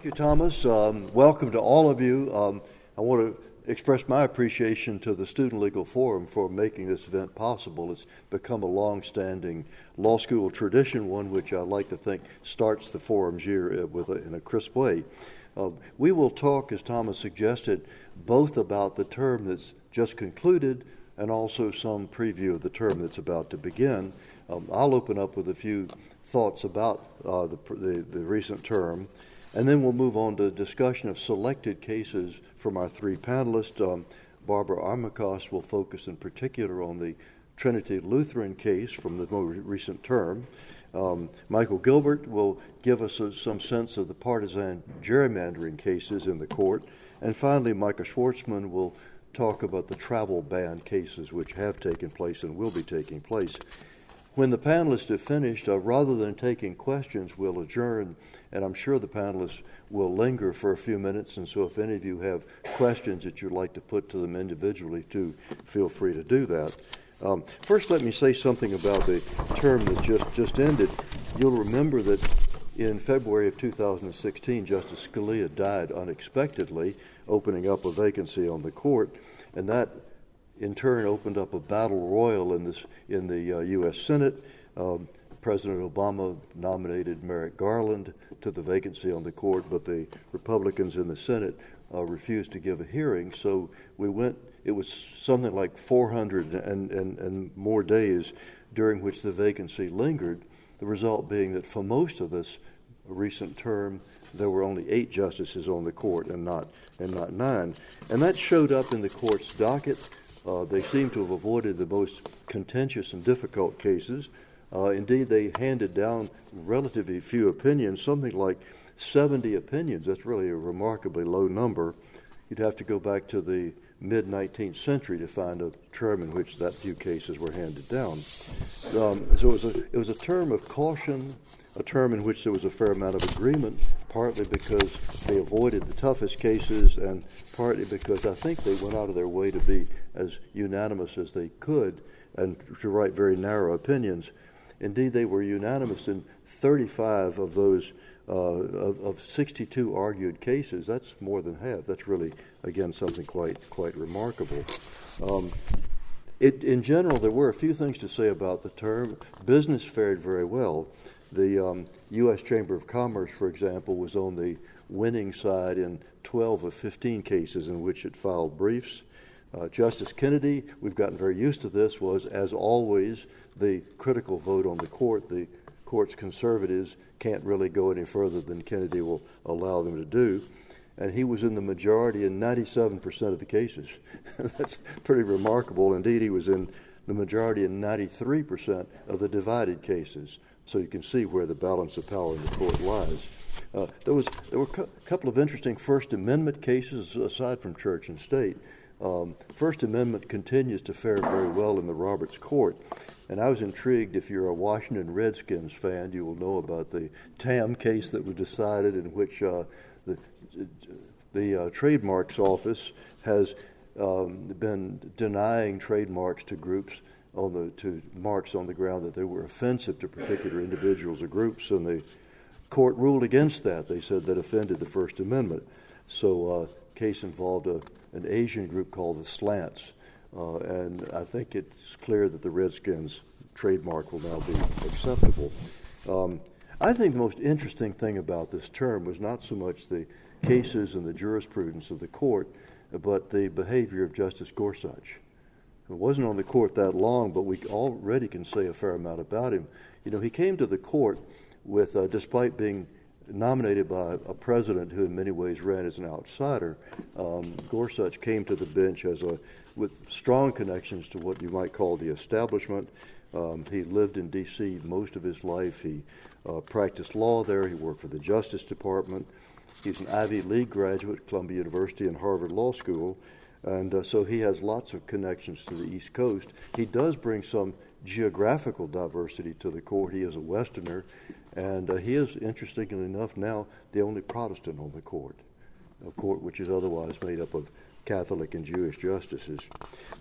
Thank you, Thomas. Um, welcome to all of you. Um, I want to express my appreciation to the Student Legal Forum for making this event possible. It's become a long-standing law school tradition, one which I like to think starts the forum's year uh, with a, in a crisp way. Uh, we will talk, as Thomas suggested, both about the term that's just concluded and also some preview of the term that's about to begin. Um, I'll open up with a few thoughts about uh, the, the, the, recent term, and then we'll move on to discussion of selected cases from our three panelists. Um, Barbara Armacost will focus in particular on the Trinity Lutheran case from the more recent term. Um, Michael Gilbert will give us a, some sense of the partisan gerrymandering cases in the court. And finally, Micah Schwartzman will talk about the travel ban cases which have taken place and will be taking place. When the panelists have finished, uh, rather than taking questions, we'll adjourn, and I'm sure the panelists will linger for a few minutes. And so, if any of you have questions that you'd like to put to them individually, too, feel free to do that. Um, first, let me say something about the term that just, just ended. You'll remember that in February of 2016, Justice Scalia died unexpectedly, opening up a vacancy on the court, and that in turn opened up a battle royal in, this, in the uh, U.S. Senate. Um, President Obama nominated Merrick Garland to the vacancy on the court, but the Republicans in the Senate uh, refused to give a hearing. So we went it was something like 400 and, and, and more days during which the vacancy lingered. The result being that for most of this recent term, there were only eight justices on the court and not and not nine, and that showed up in the court's docket. Uh, they seem to have avoided the most contentious and difficult cases. Uh, indeed, they handed down relatively few opinions, something like 70 opinions. That's really a remarkably low number. You'd have to go back to the mid 19th century to find a term in which that few cases were handed down. Um, so it was, a, it was a term of caution, a term in which there was a fair amount of agreement, partly because they avoided the toughest cases, and partly because I think they went out of their way to be as unanimous as they could and to write very narrow opinions. Indeed, they were unanimous in 35 of those uh, of, of 62 argued cases. That's more than half. That's really again, something quite quite remarkable. Um, it, in general, there were a few things to say about the term. Business fared very well. The um, U.S. Chamber of Commerce, for example, was on the winning side in 12 of 15 cases in which it filed briefs. Uh, Justice Kennedy, we've gotten very used to this, was, as always, the critical vote on the court. The court's conservatives can't really go any further than Kennedy will allow them to do and he was in the majority in 97% of the cases. That's pretty remarkable. Indeed, he was in the majority in 93% of the divided cases. So you can see where the balance of power in the court lies. Uh, there was there were a couple of interesting First Amendment cases aside from church and state. Um, First Amendment continues to fare very well in the Roberts Court. And I was intrigued. If you're a Washington Redskins fan, you will know about the Tam case that was decided, in which uh, the the uh, trademarks office has um, been denying trademarks to groups on the to marks on the ground that they were offensive to particular individuals or groups, and the court ruled against that. They said that offended the First Amendment. So, uh, case involved a, an Asian group called the Slants, uh, and I think it's clear that the Redskins trademark will now be acceptable. Um, I think the most interesting thing about this term was not so much the cases and the jurisprudence of the court, but the behavior of Justice Gorsuch. It wasn't on the court that long, but we already can say a fair amount about him. You know, he came to the court with, uh, despite being nominated by a president who in many ways ran as an outsider, um, Gorsuch came to the bench as a with strong connections to what you might call the establishment. Um, he lived in D.C. most of his life. He uh, practiced law there. He worked for the Justice Department. He's an Ivy League graduate, Columbia University and Harvard Law School, and uh, so he has lots of connections to the East Coast. He does bring some geographical diversity to the court. He is a Westerner, and uh, he is, interestingly enough, now the only Protestant on the court, a court which is otherwise made up of Catholic and Jewish justices.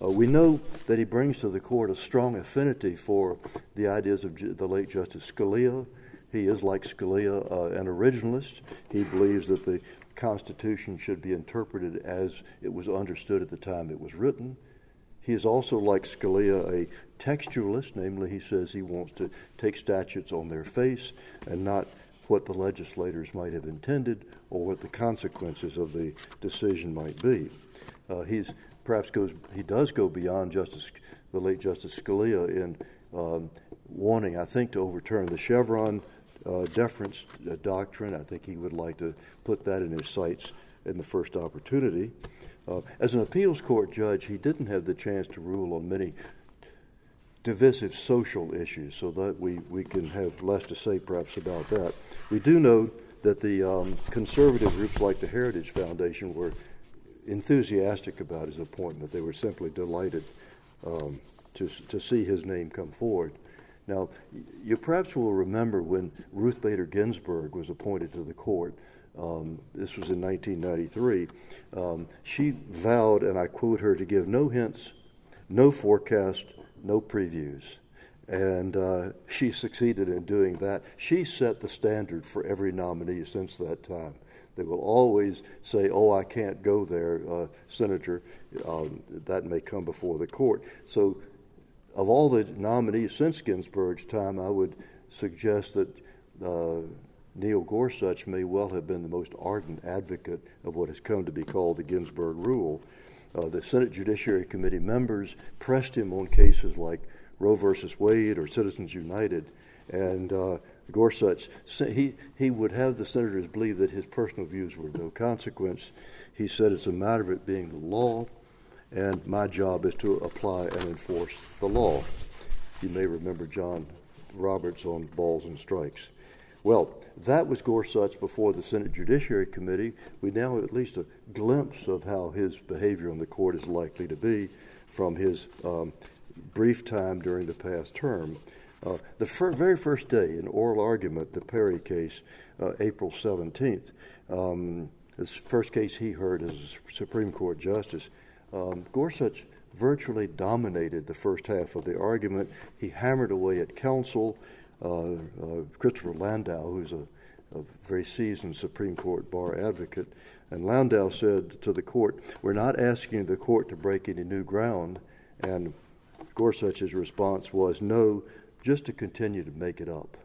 Uh, we know that he brings to the court a strong affinity for the ideas of the late Justice Scalia he is, like Scalia, uh, an originalist. He believes that the Constitution should be interpreted as it was understood at the time it was written. He is also, like Scalia, a textualist, namely, he says he wants to take statutes on their face and not what the legislators might have intended or what the consequences of the decision might be. Uh, he's perhaps goes he does go beyond Justice the late Justice Scalia in um, wanting, I think, to overturn the Chevron uh, deference uh, doctrine. I think he would like to put that in his sights in the first opportunity. Uh, as an appeals court judge, he didn't have the chance to rule on many divisive social issues, so that we, we can have less to say perhaps about that. We do know that the um, conservative groups like the Heritage Foundation were enthusiastic about his appointment. They were simply delighted um, to, to see his name come forward. Now, you perhaps will remember when Ruth Bader Ginsburg was appointed to the court. Um, this was in 1993. Um, she vowed, and I quote her, to give no hints, no forecast, no previews. And uh, she succeeded in doing that. She set the standard for every nominee since that time. They will always say, "Oh, I can't go there, uh, Senator." Um, that may come before the court. So, of all the nominees since Ginsburg's time, I would suggest that uh, Neil Gorsuch may well have been the most ardent advocate of what has come to be called the Ginsburg Rule. Uh, the Senate Judiciary Committee members pressed him on cases like Roe versus Wade or Citizens United, and uh, Gorsuch, he, he would have the senators believe that his personal views were no consequence. He said it's a matter of it being the law, and my job is to apply and enforce the law. You may remember John Roberts on balls and strikes. Well, that was Gorsuch before the Senate Judiciary Committee. We now have at least a glimpse of how his behavior on the court is likely to be from his um, brief time during the past term. Uh, the fir- very first day in oral argument, the Perry case, uh, April 17th, um, this first case he heard as a Supreme Court justice, um, Gorsuch virtually dominated the first half of the argument. He hammered away at counsel. Uh, uh Christopher Landau, who's a, a, very seasoned Supreme Court bar advocate, and Landau said to the court, We're not asking the court to break any new ground. And Gorsuch's response was, No, just to continue to make it up.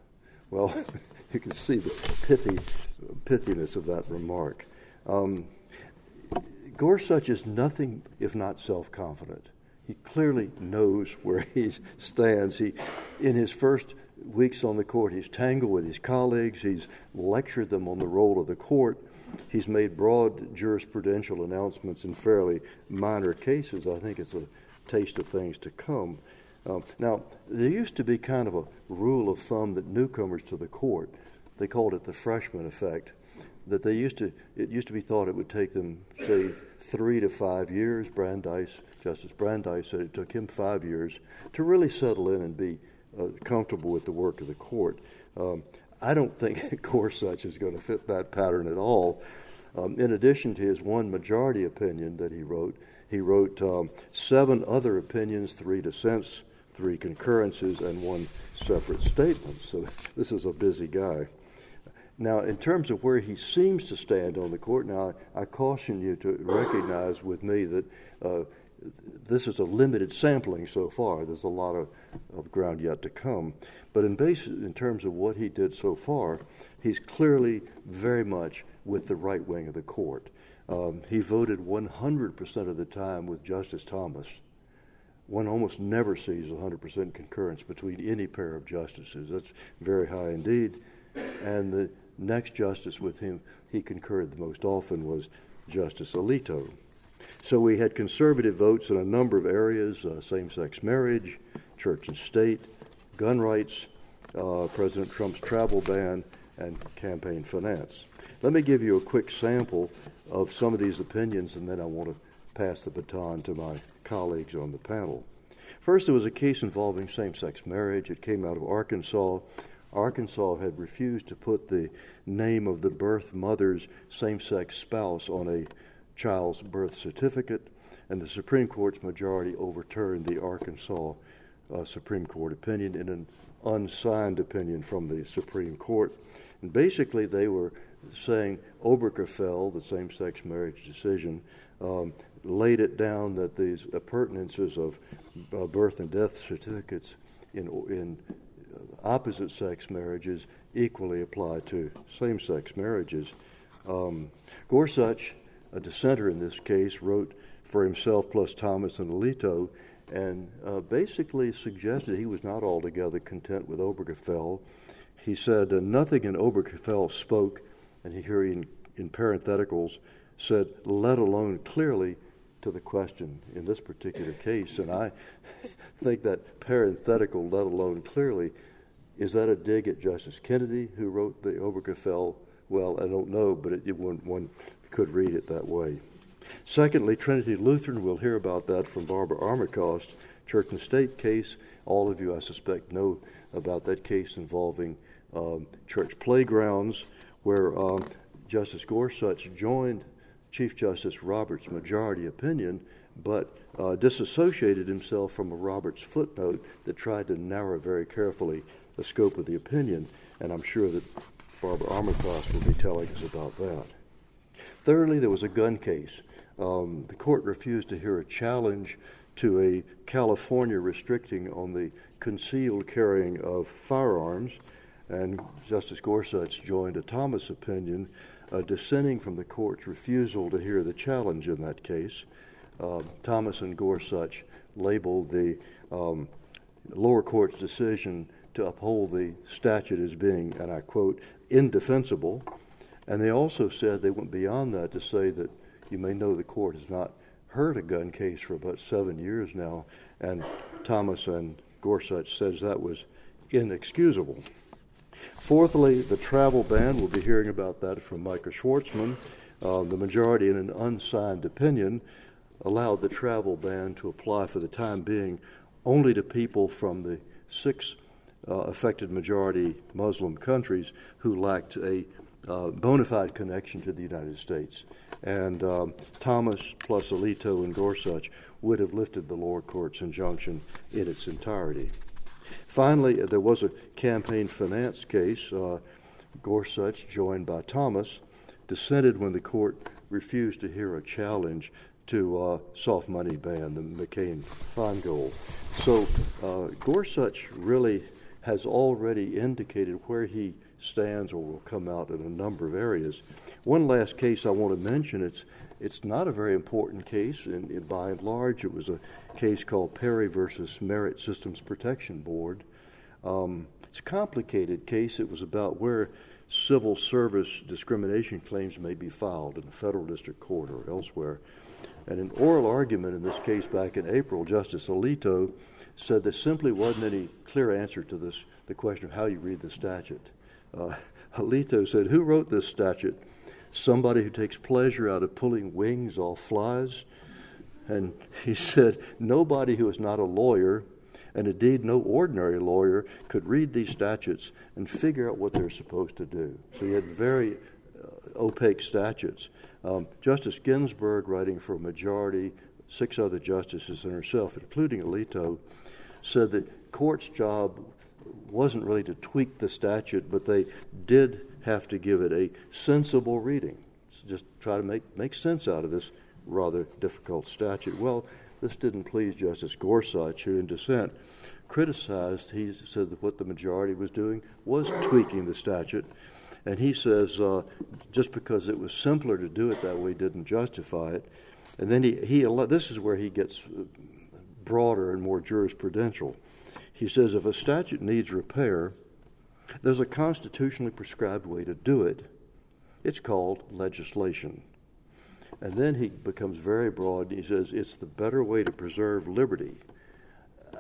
Well, you can see the pithy, pithiness of that remark. Um, Gorsuch is nothing if not self confident. He clearly knows where he stands. He, in his first weeks on the court, he's tangled with his colleagues. He's lectured them on the role of the court. He's made broad jurisprudential announcements in fairly minor cases. I think it's a taste of things to come. Um, now, there used to be kind of a rule of thumb that newcomers to the court, they called it the freshman effect, that they used to, it used to be thought it would take them, say, three to five years. Brandeis, Justice Brandeis said it took him five years to really settle in and be uh, comfortable with the work of the court. Um, I don't think Gorsuch is going to fit that pattern at all. Um, in addition to his one majority opinion that he wrote, he wrote um, seven other opinions, three dissents, three concurrences, and one separate statement. So this is a busy guy. Now, in terms of where he seems to stand on the court, now I, I caution you to recognize with me that uh, this is a limited sampling so far. There's a lot of, of ground yet to come. But in, base, in terms of what he did so far, he's clearly very much with the right wing of the court. Um, he voted 100% of the time with Justice Thomas one almost never sees 100% concurrence between any pair of justices. That's very high indeed. And the next justice with him he concurred the most often was Justice Alito. So we had conservative votes in a number of areas uh, same sex marriage, church and state, gun rights, uh, President Trump's travel ban, and campaign finance. Let me give you a quick sample of some of these opinions, and then I want to pass the baton to my colleagues on the panel. First, there was a case involving same sex marriage. It came out of Arkansas. Arkansas had refused to put the name of the birth mother's same sex spouse on a child's birth certificate, and the Supreme Court's majority overturned the Arkansas uh, Supreme Court opinion in an unsigned opinion from the Supreme Court. And basically, they were saying Obergefell, the same sex marriage decision, um, laid it down that these appurtenances of uh, birth and death certificates in, in opposite sex marriages equally apply to same sex marriages. Um, Gorsuch, a dissenter in this case, wrote for himself plus Thomas and Alito and uh, basically suggested he was not altogether content with Obergefell. He said uh, nothing in Obergefell spoke, and here in, in parentheticals said, let alone clearly to the question in this particular case. And I think that parenthetical, let alone clearly, is that a dig at Justice Kennedy, who wrote the Obergefell? Well, I don't know, but it, it, one, one could read it that way. Secondly, Trinity Lutheran, we'll hear about that from Barbara Armacost, church and state case. All of you, I suspect, know about that case involving um, church playgrounds, where um, Justice Gorsuch joined Chief Justice Roberts' majority opinion, but uh, disassociated himself from a Roberts footnote that tried to narrow very carefully the scope of the opinion, and I'm sure that Barbara Armacost will be telling us about that. Thirdly, there was a gun case. Um, the court refused to hear a challenge to a California restricting on the concealed carrying of firearms, and Justice Gorsuch joined a Thomas opinion uh, dissenting from the court's refusal to hear the challenge in that case. Uh, Thomas and Gorsuch labeled the um, lower court's decision to uphold the statute as being, and I quote, indefensible. And they also said they went beyond that to say that you may know the court has not heard a gun case for about seven years now, and Thomas and Gorsuch says that was inexcusable. Fourthly, the travel ban. We'll be hearing about that from Micah Schwartzman. Uh, the majority, in an unsigned opinion, allowed the travel ban to apply for the time being only to people from the six uh, affected majority Muslim countries who lacked a uh, bona fide connection to the United States. And um, Thomas plus Alito and Gorsuch would have lifted the lower court's injunction in its entirety. Finally, there was a campaign finance case. Uh, Gorsuch, joined by Thomas, dissented when the court refused to hear a challenge to uh, soft money ban, the McCain-Feingold. So uh, Gorsuch really has already indicated where he stands or will come out in a number of areas. One last case I want to mention, it's, it's not a very important case, and, by and large, it was a case called Perry versus Merit Systems Protection Board. Um, it's a complicated case. It was about where civil service discrimination claims may be filed in the federal district court or elsewhere. And an oral argument in this case back in April, Justice Alito said there simply wasn't any clear answer to this, the question of how you read the statute. Uh, Alito said, Who wrote this statute? Somebody who takes pleasure out of pulling wings off flies? And he said, Nobody who is not a lawyer, and indeed no ordinary lawyer, could read these statutes and figure out what they're supposed to do. So he had very uh, opaque statutes. Um, Justice Ginsburg, writing for a majority, six other justices and herself, including Alito, said that court's job wasn't really to tweak the statute, but they did have to give it a sensible reading. Just try to make, make sense out of this rather difficult statute. Well, this didn't please Justice Gorsuch, who in dissent criticized, he said that what the majority was doing was tweaking the statute. And he says uh, just because it was simpler to do it that way didn't justify it. And then he, he this is where he gets broader and more jurisprudential. He says if a statute needs repair, there's a constitutionally prescribed way to do it. It's called legislation. And then he becomes very broad. and He says it's the better way to preserve liberty.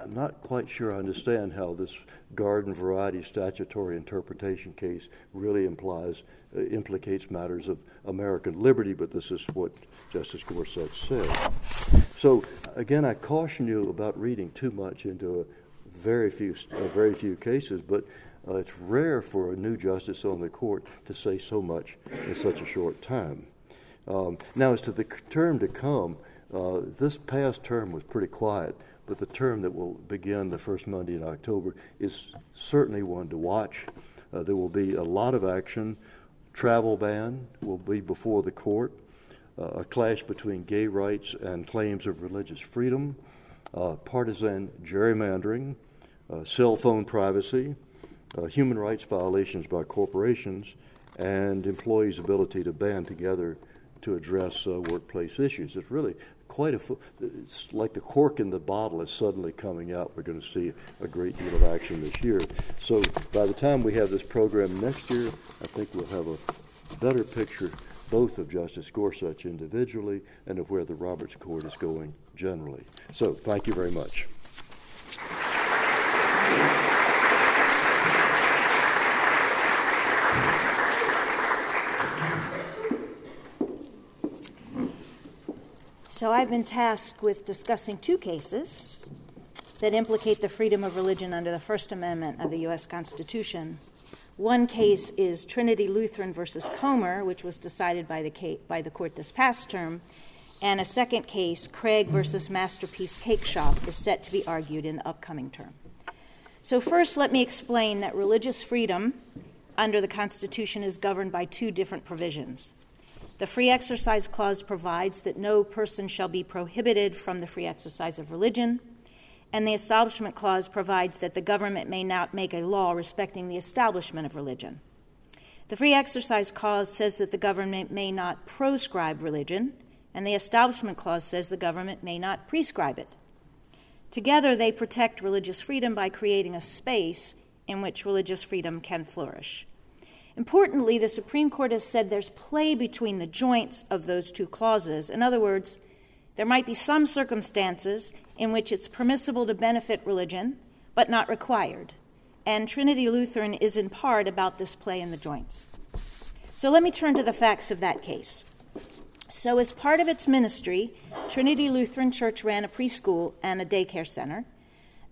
I'm not quite sure I understand how this garden variety statutory interpretation case really implies uh, implicates matters of American liberty, but this is what Justice Gorsuch said. So again, I caution you about reading too much into a very few, uh, very few cases, but uh, it's rare for a new justice on the court to say so much in such a short time. Um, now, as to the term to come, uh, this past term was pretty quiet but the term that will begin the first Monday in October is certainly one to watch. Uh, there will be a lot of action. Travel ban will be before the court. Uh, a clash between gay rights and claims of religious freedom, uh, partisan gerrymandering, cell phone privacy, uh, human rights violations by corporations, and employees' ability to band together to address uh, workplace issues. It's really quite a. It's like the cork in the bottle is suddenly coming out. We're going to see a great deal of action this year. So by the time we have this program next year, I think we'll have a better picture both of Justice Gorsuch individually and of where the Roberts Court is going generally. So thank you very much. So I've been tasked with discussing two cases that implicate the freedom of religion under the First Amendment of the U.S. Constitution. One case is Trinity Lutheran versus Comer, which was decided by the, by the court this past term, and a second case, Craig versus Masterpiece Cake Shop, is set to be argued in the upcoming term. So, first, let me explain that religious freedom under the Constitution is governed by two different provisions. The Free Exercise Clause provides that no person shall be prohibited from the free exercise of religion, and the Establishment Clause provides that the government may not make a law respecting the establishment of religion. The Free Exercise Clause says that the government may not proscribe religion, and the Establishment Clause says the government may not prescribe it. Together, they protect religious freedom by creating a space in which religious freedom can flourish. Importantly, the Supreme Court has said there's play between the joints of those two clauses. In other words, there might be some circumstances in which it's permissible to benefit religion, but not required. And Trinity Lutheran is in part about this play in the joints. So let me turn to the facts of that case. So, as part of its ministry, Trinity Lutheran Church ran a preschool and a daycare center.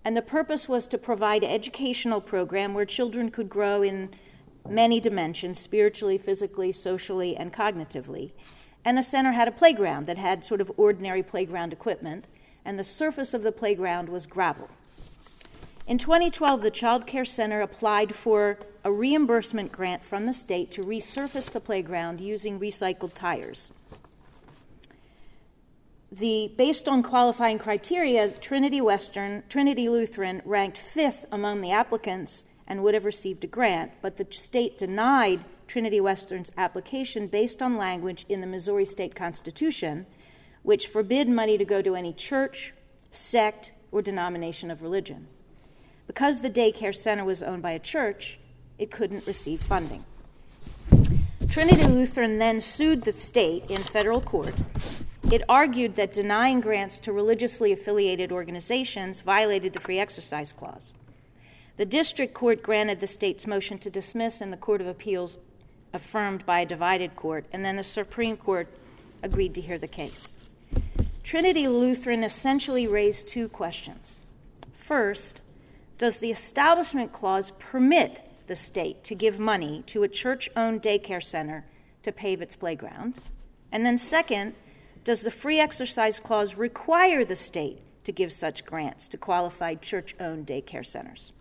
And the purpose was to provide an educational program where children could grow in many dimensions spiritually, physically, socially, and cognitively. And the center had a playground that had sort of ordinary playground equipment, and the surface of the playground was gravel. In 2012, the Child Care Center applied for a reimbursement grant from the state to resurface the playground using recycled tires. The, based on qualifying criteria, Trinity Western, Trinity Lutheran ranked fifth among the applicants and would have received a grant, but the state denied Trinity Western's application based on language in the Missouri State Constitution, which forbid money to go to any church, sect, or denomination of religion. Because the daycare center was owned by a church, it couldn't receive funding. Trinity Lutheran then sued the state in federal court. It argued that denying grants to religiously affiliated organizations violated the Free Exercise Clause. The district court granted the state's motion to dismiss, and the Court of Appeals affirmed by a divided court, and then the Supreme Court agreed to hear the case. Trinity Lutheran essentially raised two questions. First, does the Establishment Clause permit the state to give money to a church owned daycare center to pave its playground? And then, second, does the Free Exercise Clause require the state to give such grants to qualified church owned daycare centers?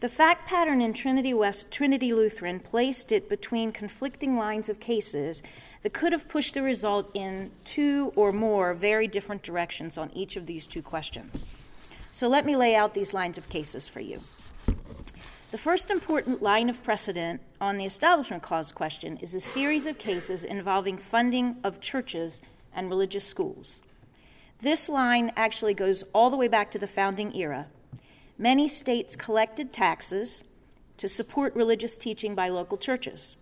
The fact pattern in Trinity West, Trinity Lutheran placed it between conflicting lines of cases that could have pushed the result in two or more very different directions on each of these two questions. So let me lay out these lines of cases for you. The first important line of precedent on the Establishment Clause question is a series of cases involving funding of churches and religious schools. This line actually goes all the way back to the founding era many states collected taxes to support religious teaching by local churches.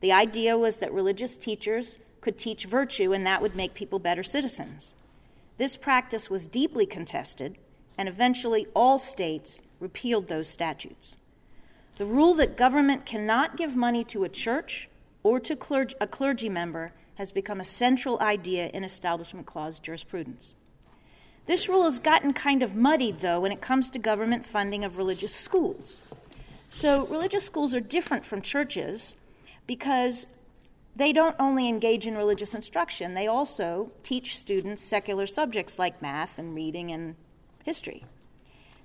The idea was that religious teachers could teach virtue and that would make people better citizens. This practice was deeply contested, and eventually all states repealed those statutes. The rule that government cannot give money to a church or to clergy, a clergy member has become a central idea in Establishment Clause jurisprudence. This rule has gotten kind of muddied, though, when it comes to government funding of religious schools. So, religious schools are different from churches because they don't only engage in religious instruction, they also teach students secular subjects like math and reading and history.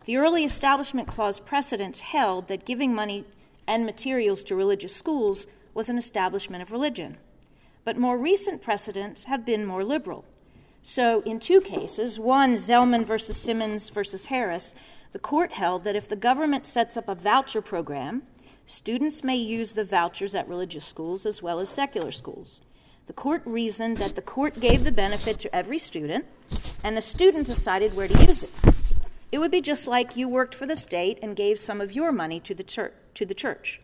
The early Establishment Clause precedents held that giving money and materials to religious schools was an establishment of religion. But more recent precedents have been more liberal. So, in two cases, one, Zelman versus Simmons versus Harris, the court held that if the government sets up a voucher program, students may use the vouchers at religious schools as well as secular schools. The court reasoned that the court gave the benefit to every student, and the student decided where to use it. It would be just like you worked for the state and gave some of your money to the church. To the church.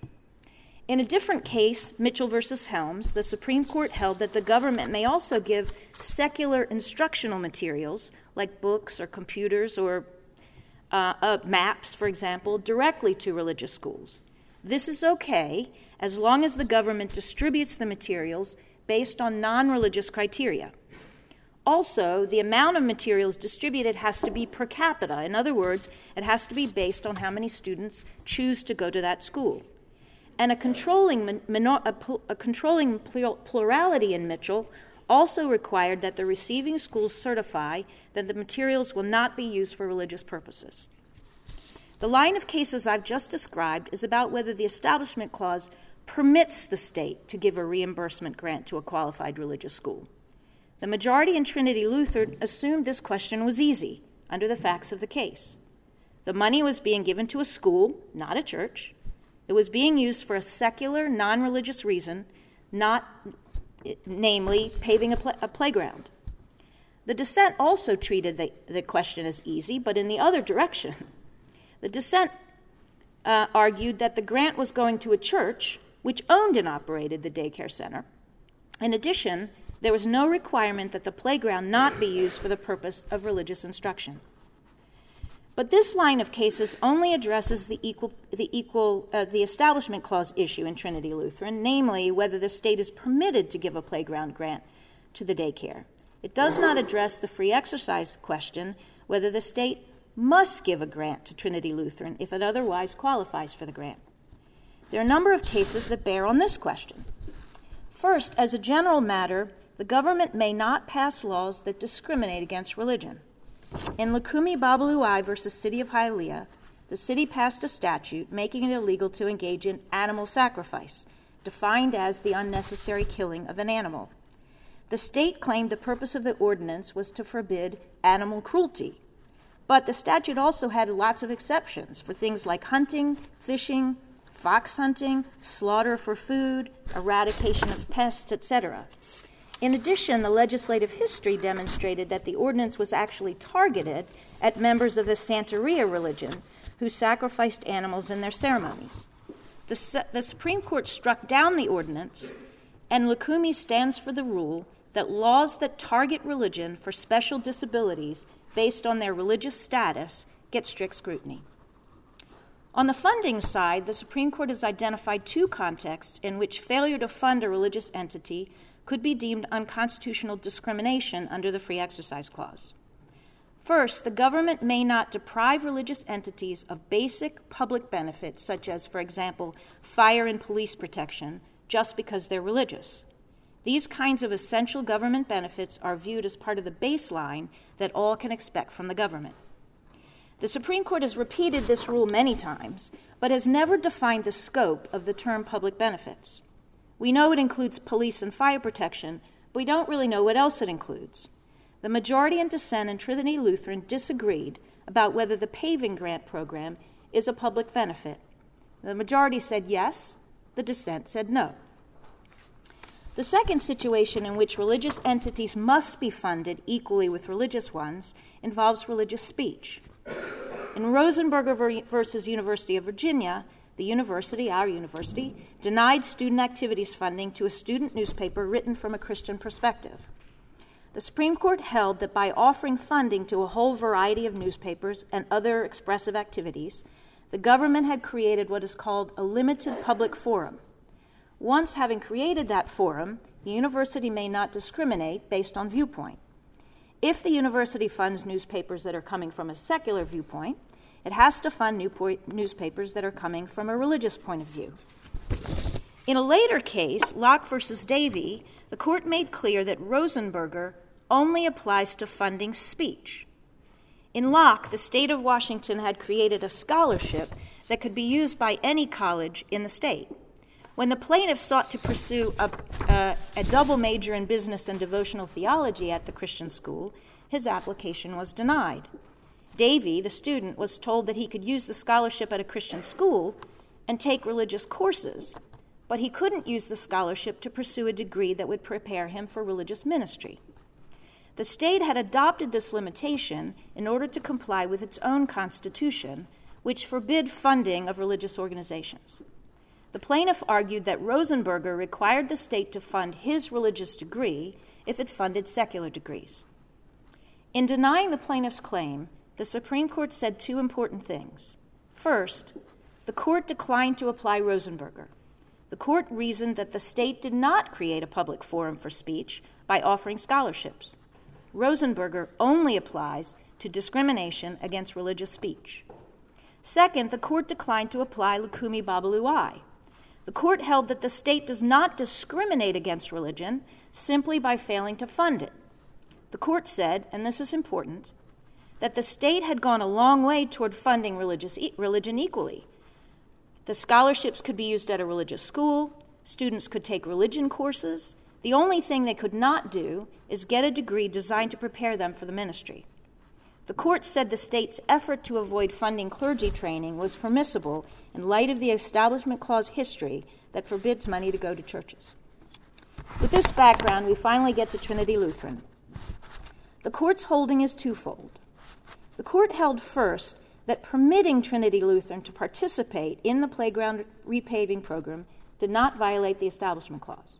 In a different case, Mitchell versus Helms, the Supreme Court held that the government may also give secular instructional materials, like books or computers or uh, uh, maps, for example, directly to religious schools. This is okay as long as the government distributes the materials based on non religious criteria. Also, the amount of materials distributed has to be per capita. In other words, it has to be based on how many students choose to go to that school. And a controlling, a controlling plurality in Mitchell also required that the receiving schools certify that the materials will not be used for religious purposes. The line of cases I've just described is about whether the Establishment Clause permits the state to give a reimbursement grant to a qualified religious school. The majority in Trinity Lutheran assumed this question was easy under the facts of the case. The money was being given to a school, not a church. It was being used for a secular, non religious reason, not namely paving a, pl- a, playground. The dissent also treated the, the question as easy, but in the other direction. The dissent uh, argued that the grant was going to a church which owned and operated the daycare center. In addition, there was no requirement that the playground not be used for the purpose of religious instruction. But this line of cases only addresses the equal, the, equal, uh, the Establishment Clause issue in Trinity Lutheran, namely whether the state is permitted to give a playground grant to the daycare. It does not address the free exercise question, whether the state must give a grant to Trinity Lutheran if it otherwise qualifies for the grant. There are a number of cases that bear on this question. First, as a general matter, the government may not pass laws that discriminate against religion. In Lukumi Babalui versus City of Hialeah, the city passed a statute making it illegal to engage in animal sacrifice, defined as the unnecessary killing of an animal. The state claimed the purpose of the ordinance was to forbid animal cruelty, but the statute also had lots of exceptions for things like hunting, fishing, fox hunting, slaughter for food, eradication of pests, etc. In addition, the legislative history demonstrated that the ordinance was actually targeted at members of the Santeria religion who sacrificed animals in their ceremonies. The, the Supreme Court struck down the ordinance, and Lukumi stands for the rule that laws that target religion for special disabilities based on their religious status get strict scrutiny. On the funding side, the Supreme Court has identified two contexts in which failure to fund a religious entity could be deemed unconstitutional discrimination under the Free Exercise Clause. First, the government may not deprive religious entities of basic public benefits, such as, for example, fire and police protection, just because they're religious. These kinds of essential government benefits are viewed as part of the baseline that all can expect from the government. The Supreme Court has repeated this rule many times, but has never defined the scope of the term public benefits. We know it includes police and fire protection, but we don't really know what else it includes. The majority in dissent in Trinity Lutheran disagreed about whether the paving grant program is a public benefit. The majority said yes, the dissent said no. The second situation in which religious entities must be funded equally with religious ones involves religious speech. In Rosenberger versus University of Virginia, the university, our university, denied student activities funding to a student newspaper written from a Christian perspective. The Supreme Court held that by offering funding to a whole variety of newspapers and other expressive activities, the government had created what is called a limited public forum. Once having created that forum, the university may not discriminate based on viewpoint. If the university funds newspapers that are coming from a secular viewpoint, it has to fund new newspapers that are coming from a religious point of view. In a later case, Locke versus Davey, the court made clear that Rosenberger only applies to funding speech. In Locke, the state of Washington had created a scholarship that could be used by any college in the state. When the plaintiff sought to pursue a, a double major in business and devotional theology at the Christian school, his application was denied. Davey, the student, was told that he could use the scholarship at a Christian school and take religious courses, but he couldn't use the scholarship to pursue a degree that would prepare him for religious ministry. The state had adopted this limitation in order to comply with its own constitution, which forbid funding of religious organizations. The plaintiff argued that Rosenberger required the state to fund his religious degree if it funded secular degrees. In denying the plaintiff's claim, the Supreme Court said two important things. First, the court declined to apply Rosenberger. The court reasoned that the state did not create a public forum for speech by offering scholarships. Rosenberger only applies to discrimination against religious speech. Second, the court declined to apply Lukumi Babalui. The court held that the state does not discriminate against religion simply by failing to fund it. The court said, and this is important, that the state had gone a long way toward funding religious e- religion equally. The scholarships could be used at a religious school, students could take religion courses. The only thing they could not do is get a degree designed to prepare them for the ministry. The court said the state's effort to avoid funding clergy training was permissible in light of the Establishment Clause history that forbids money to go to churches. With this background, we finally get to Trinity Lutheran. The court's holding is twofold. The court held first that permitting Trinity Lutheran to participate in the playground repaving program did not violate the Establishment Clause.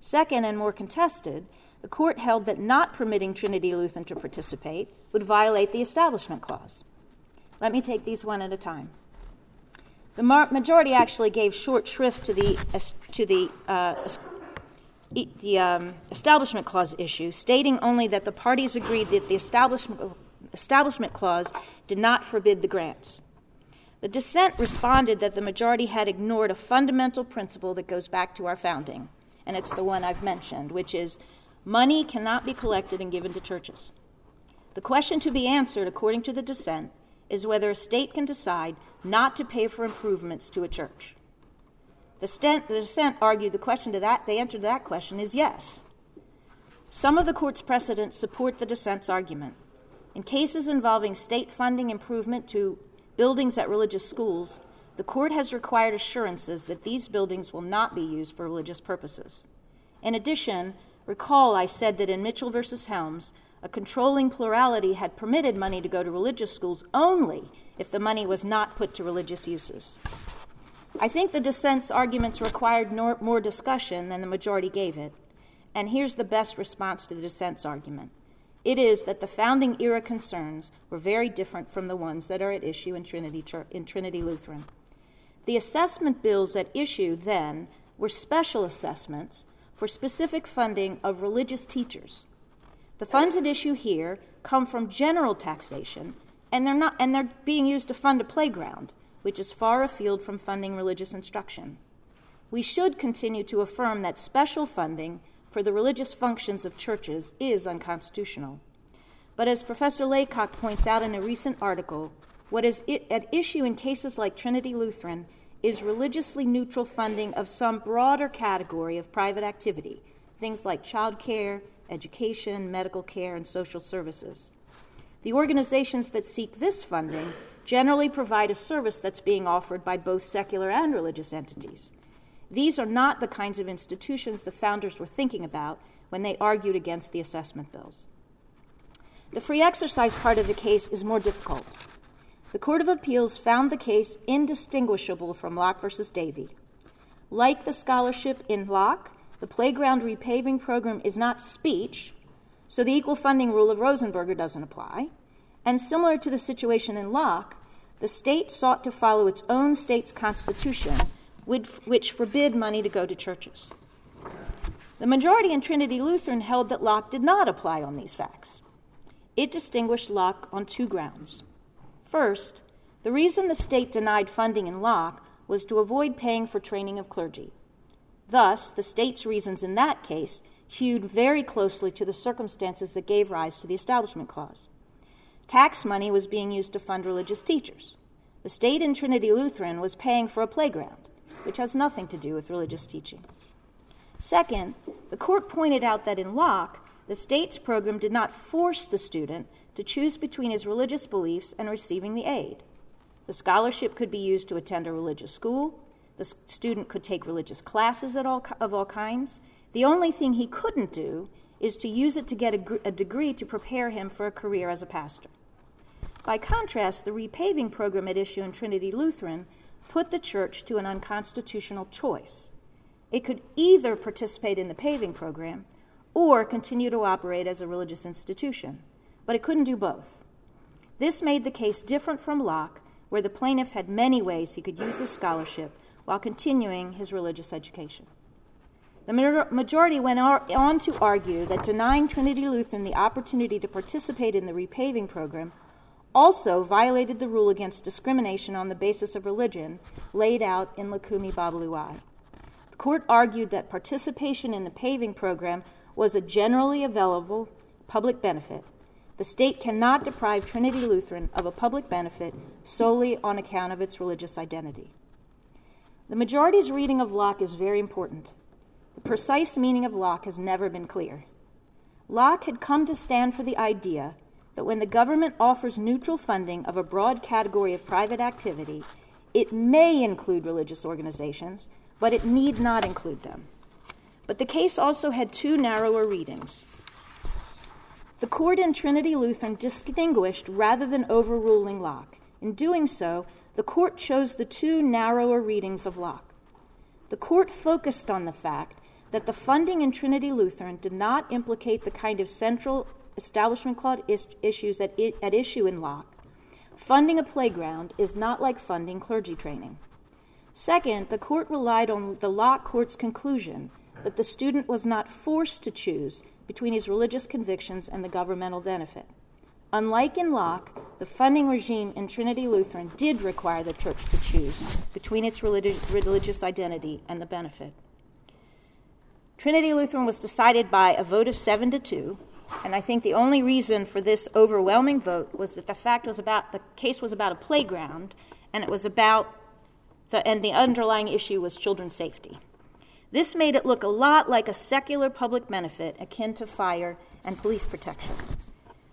Second, and more contested, the court held that not permitting Trinity Lutheran to participate would violate the Establishment Clause. Let me take these one at a time. The majority actually gave short shrift to the, to the, uh, the um, Establishment Clause issue, stating only that the parties agreed that the Establishment, Establishment Clause did not forbid the grants. The dissent responded that the majority had ignored a fundamental principle that goes back to our founding, and it's the one I've mentioned, which is money cannot be collected and given to churches. The question to be answered, according to the dissent, is whether a state can decide not to pay for improvements to a church. The, stent, the dissent argued the question to that, the answer to that question is yes. Some of the court's precedents support the dissent's argument. In cases involving state funding improvement to buildings at religious schools, the court has required assurances that these buildings will not be used for religious purposes. In addition, recall I said that in Mitchell versus Helms, a controlling plurality had permitted money to go to religious schools only if the money was not put to religious uses. I think the dissent's arguments required more discussion than the majority gave it, and here's the best response to the dissent's argument. It is that the founding era concerns were very different from the ones that are at issue in Trinity, in Trinity Lutheran. The assessment bills at issue then were special assessments for specific funding of religious teachers the funds at issue here come from general taxation, and they're, not, and they're being used to fund a playground, which is far afield from funding religious instruction. We should continue to affirm that special funding for the religious functions of churches is unconstitutional. But as Professor Laycock points out in a recent article, what is at issue in cases like Trinity Lutheran is religiously neutral funding of some broader category of private activity, things like child care, education, medical care, and social services. The organizations that seek this funding generally provide a service that's being offered by both secular and religious entities. These are not the kinds of institutions the founders were thinking about when they argued against the assessment bills. The free exercise part of the case is more difficult. The Court of Appeals found the case indistinguishable from Locke versus Davey. Like the scholarship in Locke, the playground repaving program is not speech, so the equal funding rule of Rosenberger doesn't apply. And similar to the situation in Locke, the state sought to follow its own state's constitution, which forbid money to go to churches. The majority in Trinity Lutheran held that Locke did not apply on these facts. It distinguished Locke on two grounds. First, the reason the state denied funding in Locke was to avoid paying for training of clergy. Thus, the state's reasons in that case hewed very closely to the circumstances that gave rise to the Establishment Clause. Tax money was being used to fund religious teachers. The state in Trinity Lutheran was paying for a playground, which has nothing to do with religious teaching. Second, the court pointed out that in Locke, the state's program did not force the student to choose between his religious beliefs and receiving the aid. The scholarship could be used to attend a religious school. The student could take religious classes all, of all kinds. The only thing he couldn't do is to use it to get a, a degree to prepare him for a career as a pastor. By contrast, the repaving program at issue in Trinity Lutheran put the church to an unconstitutional choice. It could either participate in the paving program or continue to operate as a religious institution, but it couldn't do both. This made the case different from Locke, where the plaintiff had many ways he could use his scholarship while continuing his religious education. The majority went on to argue that denying Trinity Lutheran the opportunity to participate in the repaving program also violated the rule against discrimination on the basis of religion laid out in Lukumi Babalu Aye. The court argued that participation in the paving program was a generally available public benefit the state cannot deprive Trinity Lutheran of a public benefit solely on account of its religious identity. The majority's reading of Locke is very important. The precise meaning of Locke has never been clear. Locke had come to stand for the idea that when the government offers neutral funding of a broad category of private activity, it may include religious organizations, but it need not include them. But the case also had two narrower readings. The court in Trinity Lutheran distinguished rather than overruling Locke. In doing so, the court chose the two narrower readings of Locke. The court focused on the fact that the funding in Trinity Lutheran did not implicate the kind of central Establishment Clause is- issues at, at issue in Locke. Funding a playground is not like funding clergy training. Second, the court relied on the Locke court's conclusion that the student was not forced to choose between his religious convictions and the governmental benefit. Unlike in Locke, the funding regime in Trinity Lutheran did require the church to choose between its religious identity and the benefit. Trinity Lutheran was decided by a vote of seven to two, and I think the only reason for this overwhelming vote was that the fact was about the case was about a playground, and it was about the and the underlying issue was children's safety. This made it look a lot like a secular public benefit akin to fire and police protection.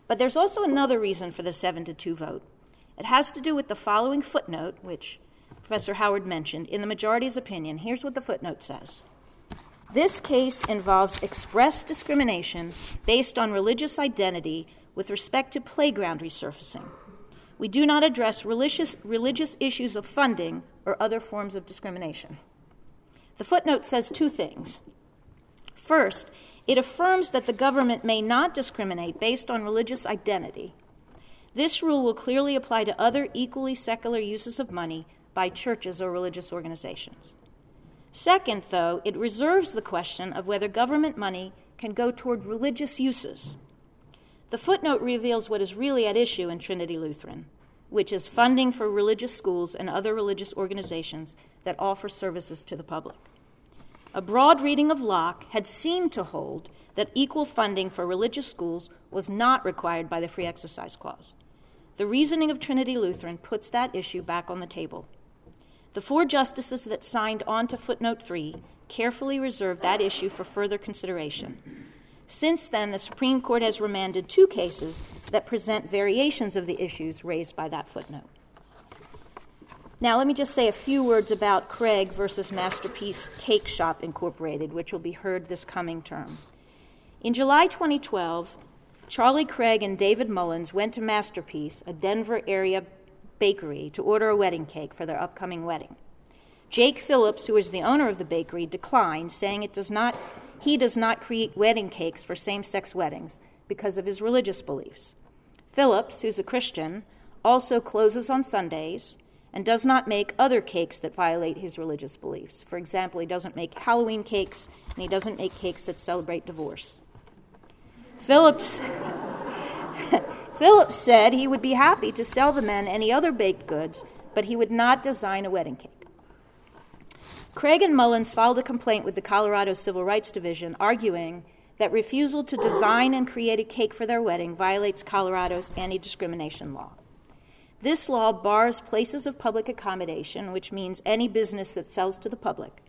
But there's also another reason for the 7 to 2 vote. It has to do with the following footnote, which Professor Howard mentioned. In the majority's opinion, here's what the footnote says This case involves express discrimination based on religious identity with respect to playground resurfacing. We do not address religious, religious issues of funding or other forms of discrimination. The footnote says two things. First, it affirms that the government may not discriminate based on religious identity. This rule will clearly apply to other equally secular uses of money by churches or religious organizations. Second, though, it reserves the question of whether government money can go toward religious uses. The footnote reveals what is really at issue in Trinity Lutheran, which is funding for religious schools and other religious organizations that offer services to the public. A broad reading of Locke had seemed to hold that equal funding for religious schools was not required by the Free Exercise Clause. The reasoning of Trinity Lutheran puts that issue back on the table. The four justices that signed on to footnote 3 carefully reserved that issue for further consideration. Since then, the Supreme Court has remanded two cases that present variations of the issues raised by that footnote. Now, let me just say a few words about Craig versus Masterpiece Cake Shop Incorporated, which will be heard this coming term. In July 2012, Charlie Craig and David Mullins went to Masterpiece, a Denver area bakery, to order a wedding cake for their upcoming wedding. Jack Phillips, who is the owner of the bakery, declined, saying it does not, he does not create wedding cakes for same sex weddings because of his religious beliefs. Phillips, who's a Christian, also closes on Sundays and does not make other cakes that violate his religious beliefs. For example, he doesn't make Halloween cakes and he doesn't make cakes that celebrate divorce. Phillips Phillips said he would be happy to sell the men any other baked goods, but he would not design a wedding cake. Craig and Mullins filed a complaint with the Colorado Civil Rights Division arguing that refusal to design and create a cake for their wedding violates Colorado's anti discrimination law. This law bars places of public accommodation, which means any business that sells to the public,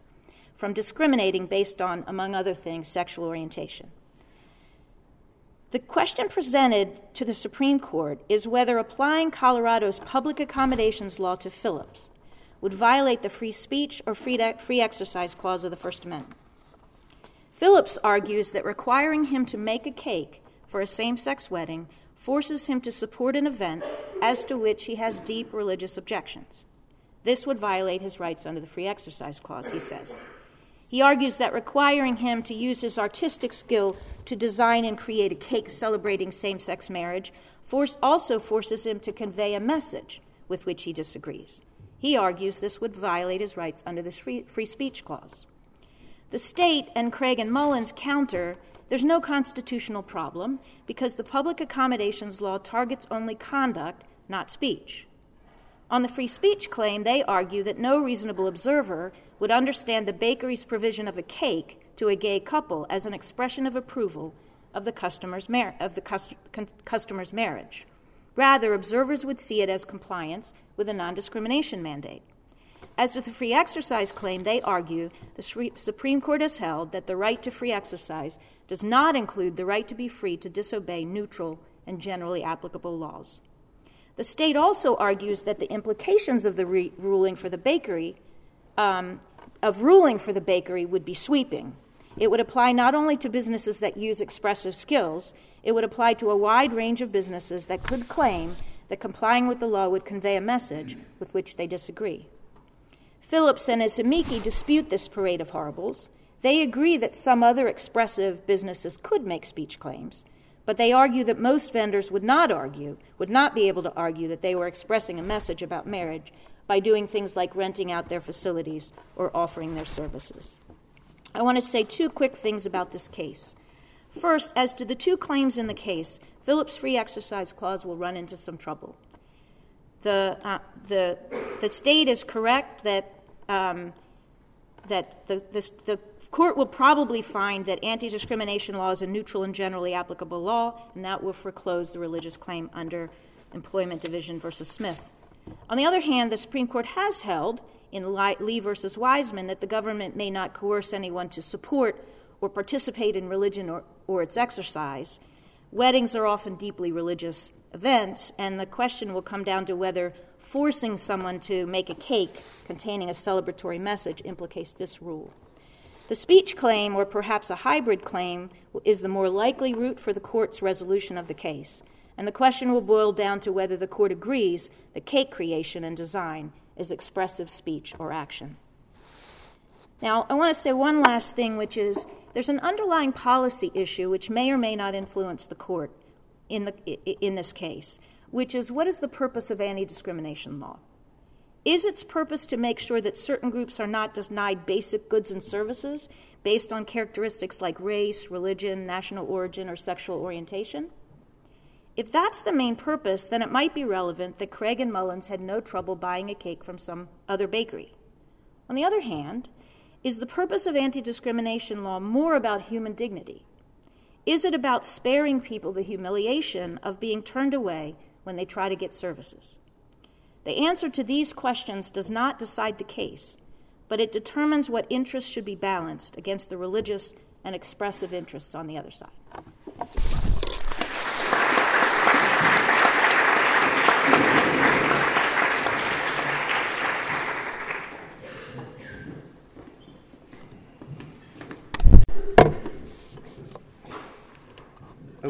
from discriminating based on, among other things, sexual orientation. The question presented to the Supreme Court is whether applying Colorado's public accommodations law to Phillips would violate the free speech or free, free exercise clause of the First Amendment. Phillips argues that requiring him to make a cake for a same sex wedding forces him to support an event as to which he has deep religious objections. This would violate his rights under the Free Exercise Clause, he says. He argues that requiring him to use his artistic skill to design and create a cake celebrating same sex marriage force also forces him to convey a message with which he disagrees. He argues this would violate his rights under the free, free speech clause. The state and Craig and Mullins counter there's no constitutional problem because the public accommodations law targets only conduct, not speech. On the free speech claim, they argue that no reasonable observer would understand the bakery's provision of a cake to a gay couple as an expression of approval of the customer's, mar- of the cust- con- customer's marriage. Rather, observers would see it as compliance with a non discrimination mandate. As to the free exercise claim, they argue the Supreme Court has held that the right to free exercise does not include the right to be free to disobey neutral and generally applicable laws. The state also argues that the implications of the re- ruling for the bakery, um, of ruling for the bakery, would be sweeping. It would apply not only to businesses that use expressive skills, it would apply to a wide range of businesses that could claim that complying with the law would convey a message with which they disagree. Phillips and his amici dispute this parade of horribles. They agree that some other expressive businesses could make speech claims, but they argue that most vendors would not argue, would not be able to argue that they were expressing a message about marriage by doing things like renting out their facilities or offering their services. I want to say two quick things about this case. First, as to the two claims in the case, Phillips' free exercise clause will run into some trouble. The, uh, the, the state is correct that, um, that the, the, the court will probably find that anti discrimination law is a neutral and generally applicable law, and that will foreclose the religious claim under Employment Division versus Smith. On the other hand, the Supreme Court has held in Lee versus Weisman that the government may not coerce anyone to support or participate in religion or, or its exercise. Weddings are often deeply religious events, and the question will come down to whether forcing someone to make a cake containing a celebratory message implicates this rule. The speech claim, or perhaps a hybrid claim, is the more likely route for the court's resolution of the case. And the question will boil down to whether the court agrees that cake creation and design is expressive speech or action. Now, I want to say one last thing, which is there's an underlying policy issue which may or may not influence the court in, the, in this case, which is what is the purpose of anti discrimination law? Is its purpose to make sure that certain groups are not denied basic goods and services based on characteristics like race, religion, national origin, or sexual orientation? If that's the main purpose, then it might be relevant that Craig and Mullins had no trouble buying a cake from some other bakery. On the other hand, is the purpose of anti discrimination law more about human dignity? Is it about sparing people the humiliation of being turned away when they try to get services? The answer to these questions does not decide the case, but it determines what interests should be balanced against the religious and expressive interests on the other side.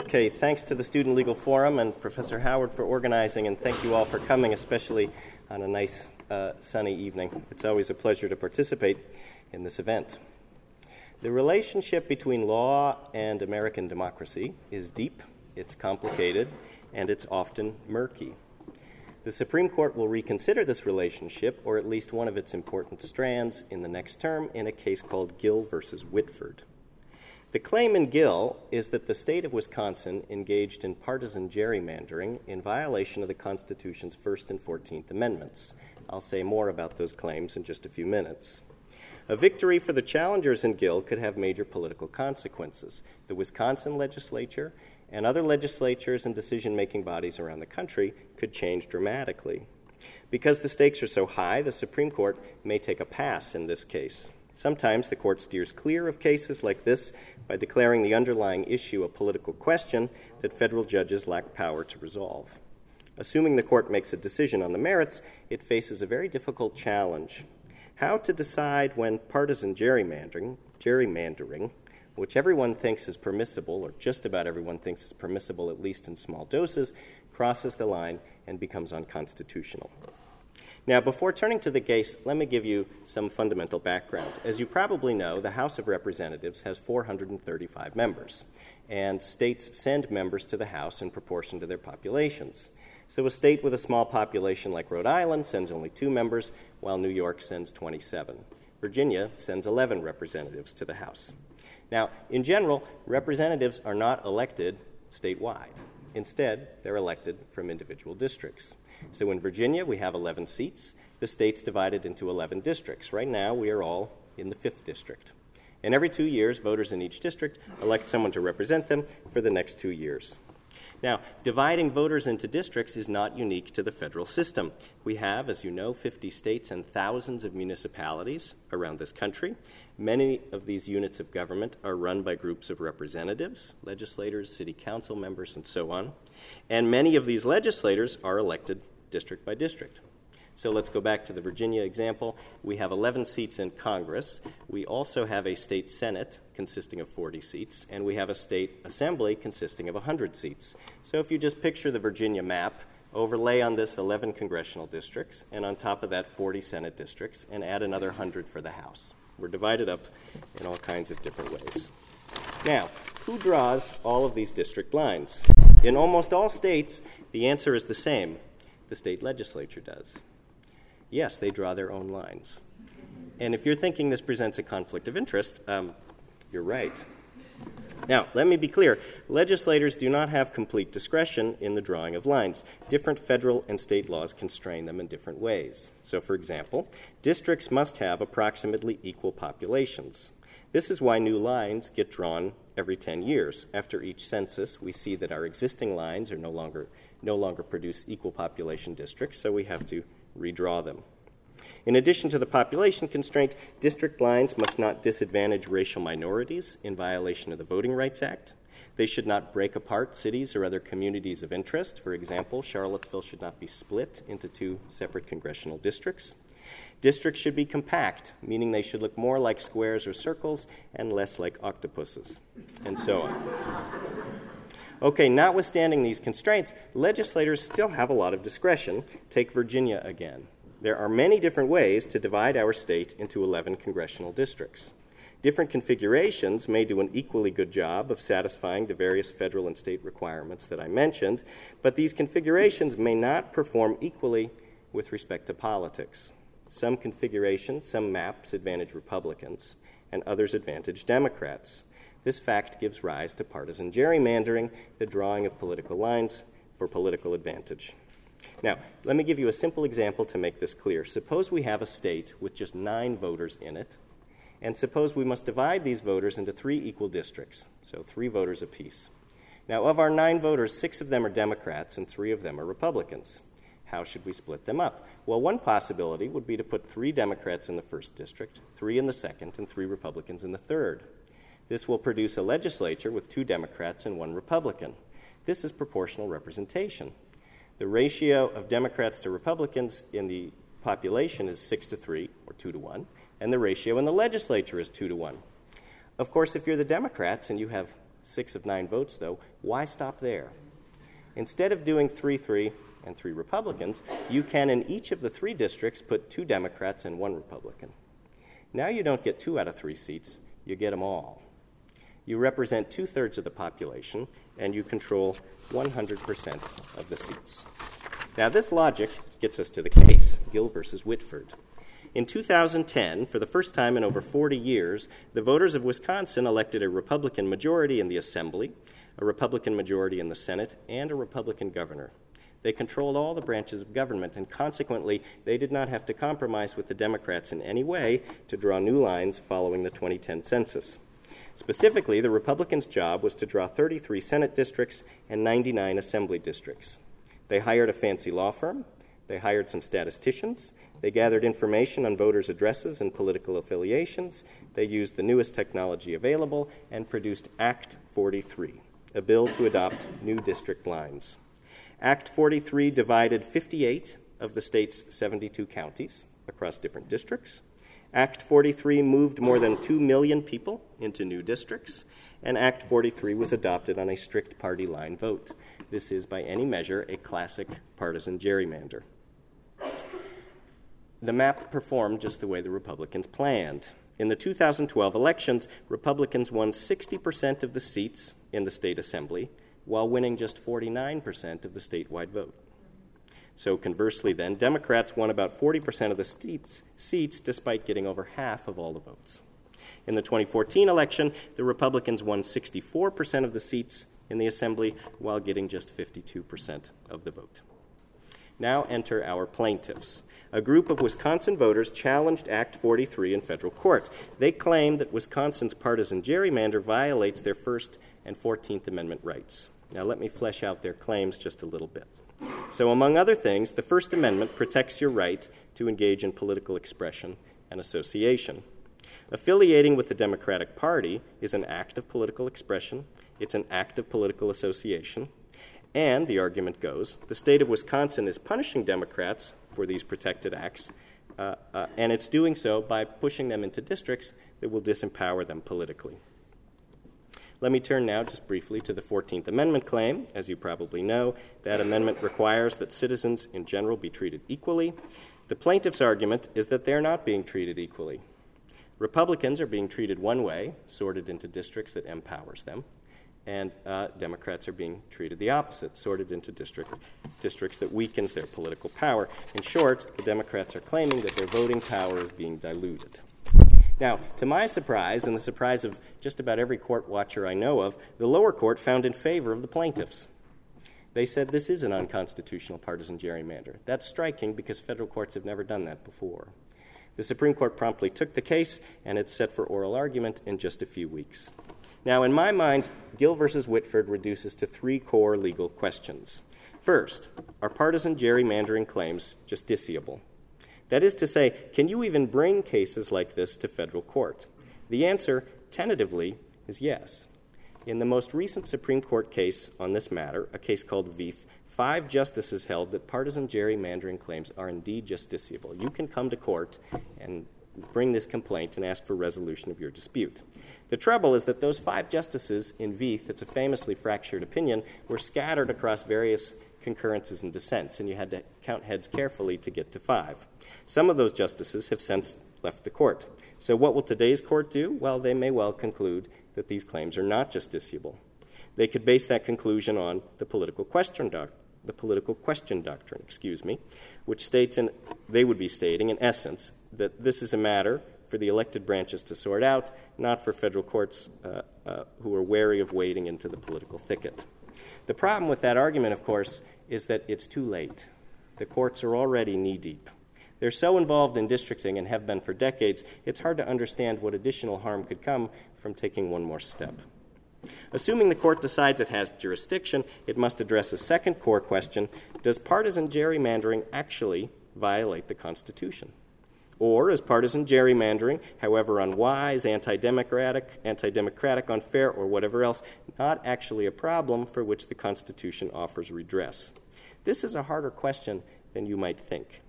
Okay, thanks to the Student Legal Forum and Professor Howard for organizing, and thank you all for coming, especially on a nice uh, sunny evening. It's always a pleasure to participate in this event. The relationship between law and American democracy is deep, it's complicated, and it's often murky. The Supreme Court will reconsider this relationship, or at least one of its important strands, in the next term in a case called Gill versus Whitford. The claim in Gill is that the state of Wisconsin engaged in partisan gerrymandering in violation of the Constitution's First and Fourteenth Amendments. I'll say more about those claims in just a few minutes. A victory for the challengers in Gill could have major political consequences. The Wisconsin legislature and other legislatures and decision making bodies around the country could change dramatically. Because the stakes are so high, the Supreme Court may take a pass in this case. Sometimes the court steers clear of cases like this by declaring the underlying issue a political question that federal judges lack power to resolve. Assuming the court makes a decision on the merits, it faces a very difficult challenge. How to decide when partisan gerrymandering, gerrymandering, which everyone thinks is permissible, or just about everyone thinks is permissible, at least in small doses, crosses the line and becomes unconstitutional. Now, before turning to the case, let me give you some fundamental background. As you probably know, the House of Representatives has 435 members, and states send members to the House in proportion to their populations. So, a state with a small population like Rhode Island sends only two members, while New York sends 27. Virginia sends 11 representatives to the House. Now, in general, representatives are not elected statewide. Instead, they're elected from individual districts. So in Virginia, we have 11 seats. The state's divided into 11 districts. Right now, we are all in the 5th district. And every two years, voters in each district elect someone to represent them for the next two years. Now, dividing voters into districts is not unique to the federal system. We have, as you know, 50 states and thousands of municipalities around this country. Many of these units of government are run by groups of representatives, legislators, city council members, and so on. And many of these legislators are elected district by district. So let's go back to the Virginia example. We have 11 seats in Congress. We also have a state Senate consisting of 40 seats, and we have a state assembly consisting of 100 seats. So if you just picture the Virginia map, overlay on this 11 congressional districts, and on top of that 40 Senate districts, and add another 100 for the House. We're divided up in all kinds of different ways. Now, who draws all of these district lines? In almost all states, the answer is the same the state legislature does. Yes, they draw their own lines. And if you're thinking this presents a conflict of interest, um, you're right. Now, let me be clear legislators do not have complete discretion in the drawing of lines. Different federal and state laws constrain them in different ways. So, for example, districts must have approximately equal populations. This is why new lines get drawn every 10 years. After each census, we see that our existing lines are no longer, no longer produce equal population districts, so we have to redraw them. In addition to the population constraint, district lines must not disadvantage racial minorities in violation of the Voting Rights Act. They should not break apart cities or other communities of interest. For example, Charlottesville should not be split into two separate congressional districts. Districts should be compact, meaning they should look more like squares or circles and less like octopuses, and so on. Okay, notwithstanding these constraints, legislators still have a lot of discretion. Take Virginia again. There are many different ways to divide our state into 11 congressional districts. Different configurations may do an equally good job of satisfying the various federal and state requirements that I mentioned, but these configurations may not perform equally with respect to politics. Some configurations, some maps advantage Republicans, and others advantage Democrats. This fact gives rise to partisan gerrymandering, the drawing of political lines for political advantage. Now, let me give you a simple example to make this clear. Suppose we have a state with just nine voters in it, and suppose we must divide these voters into three equal districts, so three voters apiece. Now, of our nine voters, six of them are Democrats and three of them are Republicans. How should we split them up? Well, one possibility would be to put three Democrats in the first district, three in the second, and three Republicans in the third. This will produce a legislature with two Democrats and one Republican. This is proportional representation. The ratio of Democrats to Republicans in the population is 6 to 3, or 2 to 1, and the ratio in the legislature is 2 to 1. Of course, if you're the Democrats and you have six of nine votes, though, why stop there? Instead of doing 3 3, and three Republicans, you can, in each of the three districts, put two Democrats and one Republican. Now you don't get two out of three seats, you get them all. You represent two thirds of the population, and you control 100% of the seats. Now, this logic gets us to the case Gill versus Whitford. In 2010, for the first time in over 40 years, the voters of Wisconsin elected a Republican majority in the Assembly, a Republican majority in the Senate, and a Republican governor. They controlled all the branches of government, and consequently, they did not have to compromise with the Democrats in any way to draw new lines following the 2010 census. Specifically, the Republicans' job was to draw 33 Senate districts and 99 Assembly districts. They hired a fancy law firm, they hired some statisticians, they gathered information on voters' addresses and political affiliations, they used the newest technology available, and produced Act 43, a bill to adopt new district lines. Act 43 divided 58 of the state's 72 counties across different districts. Act 43 moved more than 2 million people into new districts, and Act 43 was adopted on a strict party line vote. This is, by any measure, a classic partisan gerrymander. The map performed just the way the Republicans planned. In the 2012 elections, Republicans won 60% of the seats in the state assembly, while winning just 49% of the statewide vote. So, conversely, then, Democrats won about 40% of the seats, seats despite getting over half of all the votes. In the 2014 election, the Republicans won 64% of the seats in the Assembly while getting just 52% of the vote. Now enter our plaintiffs. A group of Wisconsin voters challenged Act 43 in federal court. They claim that Wisconsin's partisan gerrymander violates their First and 14th Amendment rights. Now, let me flesh out their claims just a little bit. So, among other things, the First Amendment protects your right to engage in political expression and association. Affiliating with the Democratic Party is an act of political expression, it's an act of political association, and, the argument goes, the state of Wisconsin is punishing Democrats for these protected acts, uh, uh, and it's doing so by pushing them into districts that will disempower them politically. Let me turn now just briefly to the 14th Amendment claim. As you probably know, that amendment requires that citizens in general be treated equally. The plaintiff's argument is that they're not being treated equally. Republicans are being treated one way, sorted into districts that empowers them, and uh, Democrats are being treated the opposite, sorted into district, districts that weakens their political power. In short, the Democrats are claiming that their voting power is being diluted. Now, to my surprise, and the surprise of just about every court watcher I know of, the lower court found in favor of the plaintiffs. They said this is an unconstitutional partisan gerrymander. That's striking because federal courts have never done that before. The Supreme Court promptly took the case, and it's set for oral argument in just a few weeks. Now, in my mind, Gill versus Whitford reduces to three core legal questions. First, are partisan gerrymandering claims justiciable? That is to say, can you even bring cases like this to federal court? The answer, tentatively, is yes. In the most recent Supreme Court case on this matter, a case called Vieth, five justices held that partisan gerrymandering claims are indeed justiciable. You can come to court and bring this complaint and ask for resolution of your dispute. The trouble is that those five justices in Vieth, it's a famously fractured opinion, were scattered across various concurrences and dissents, and you had to count heads carefully to get to five. Some of those justices have since left the court. So, what will today's court do? Well, they may well conclude that these claims are not justiciable. They could base that conclusion on the political question doc- the political question doctrine, excuse me, which states and they would be stating in essence that this is a matter for the elected branches to sort out, not for federal courts uh, uh, who are wary of wading into the political thicket. The problem with that argument, of course, is that it's too late. The courts are already knee deep. They're so involved in districting and have been for decades, it's hard to understand what additional harm could come from taking one more step. Assuming the court decides it has jurisdiction, it must address a second core question Does partisan gerrymandering actually violate the Constitution? Or as partisan gerrymandering, however unwise, anti democratic, anti democratic, unfair, or whatever else, not actually a problem for which the Constitution offers redress? This is a harder question than you might think.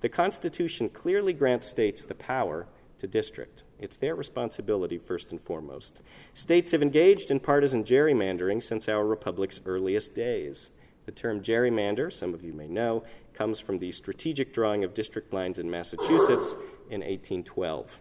The Constitution clearly grants states the power to district. It's their responsibility, first and foremost. States have engaged in partisan gerrymandering since our republic's earliest days. The term gerrymander, some of you may know, comes from the strategic drawing of district lines in Massachusetts in 1812.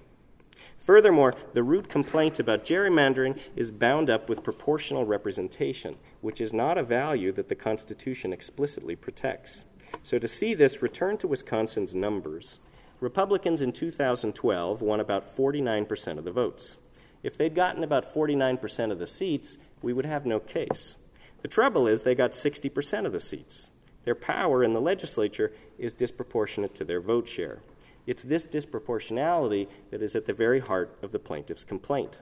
Furthermore, the root complaint about gerrymandering is bound up with proportional representation, which is not a value that the Constitution explicitly protects. So, to see this, return to Wisconsin's numbers. Republicans in 2012 won about 49% of the votes. If they'd gotten about 49% of the seats, we would have no case. The trouble is, they got 60% of the seats. Their power in the legislature is disproportionate to their vote share. It's this disproportionality that is at the very heart of the plaintiff's complaint.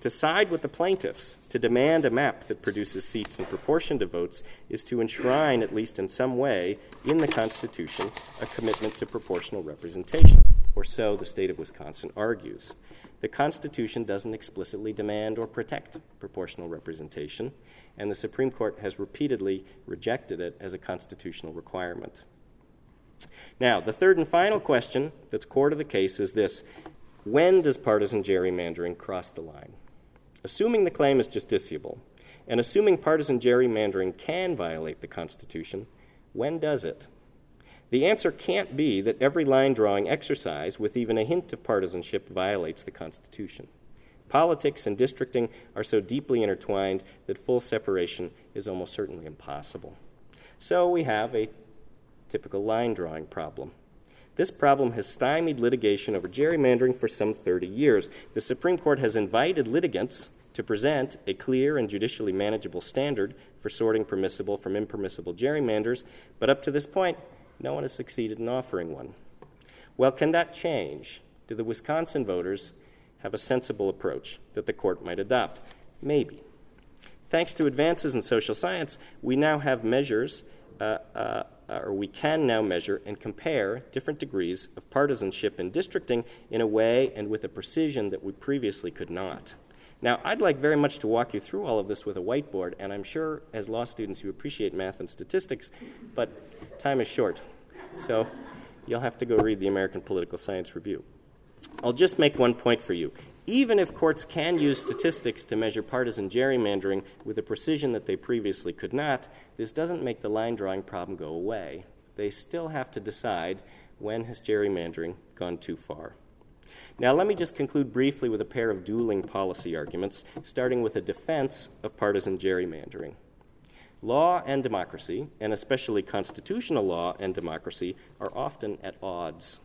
To side with the plaintiffs, to demand a map that produces seats in proportion to votes, is to enshrine, at least in some way, in the Constitution, a commitment to proportional representation, or so the state of Wisconsin argues. The Constitution doesn't explicitly demand or protect proportional representation, and the Supreme Court has repeatedly rejected it as a constitutional requirement. Now, the third and final question that's core to the case is this When does partisan gerrymandering cross the line? Assuming the claim is justiciable, and assuming partisan gerrymandering can violate the Constitution, when does it? The answer can't be that every line drawing exercise with even a hint of partisanship violates the Constitution. Politics and districting are so deeply intertwined that full separation is almost certainly impossible. So we have a typical line drawing problem. This problem has stymied litigation over gerrymandering for some 30 years. The Supreme Court has invited litigants to present a clear and judicially manageable standard for sorting permissible from impermissible gerrymanders, but up to this point, no one has succeeded in offering one. Well, can that change? Do the Wisconsin voters have a sensible approach that the court might adopt? Maybe. Thanks to advances in social science, we now have measures uh, uh, or we can now measure and compare different degrees of partisanship in districting in a way and with a precision that we previously could not. Now, I'd like very much to walk you through all of this with a whiteboard, and I'm sure as law students you appreciate math and statistics, but time is short. So you'll have to go read the American Political Science Review. I'll just make one point for you even if courts can use statistics to measure partisan gerrymandering with a precision that they previously could not, this doesn't make the line drawing problem go away. They still have to decide when has gerrymandering gone too far. Now, let me just conclude briefly with a pair of dueling policy arguments, starting with a defense of partisan gerrymandering. Law and democracy, and especially constitutional law and democracy, are often at odds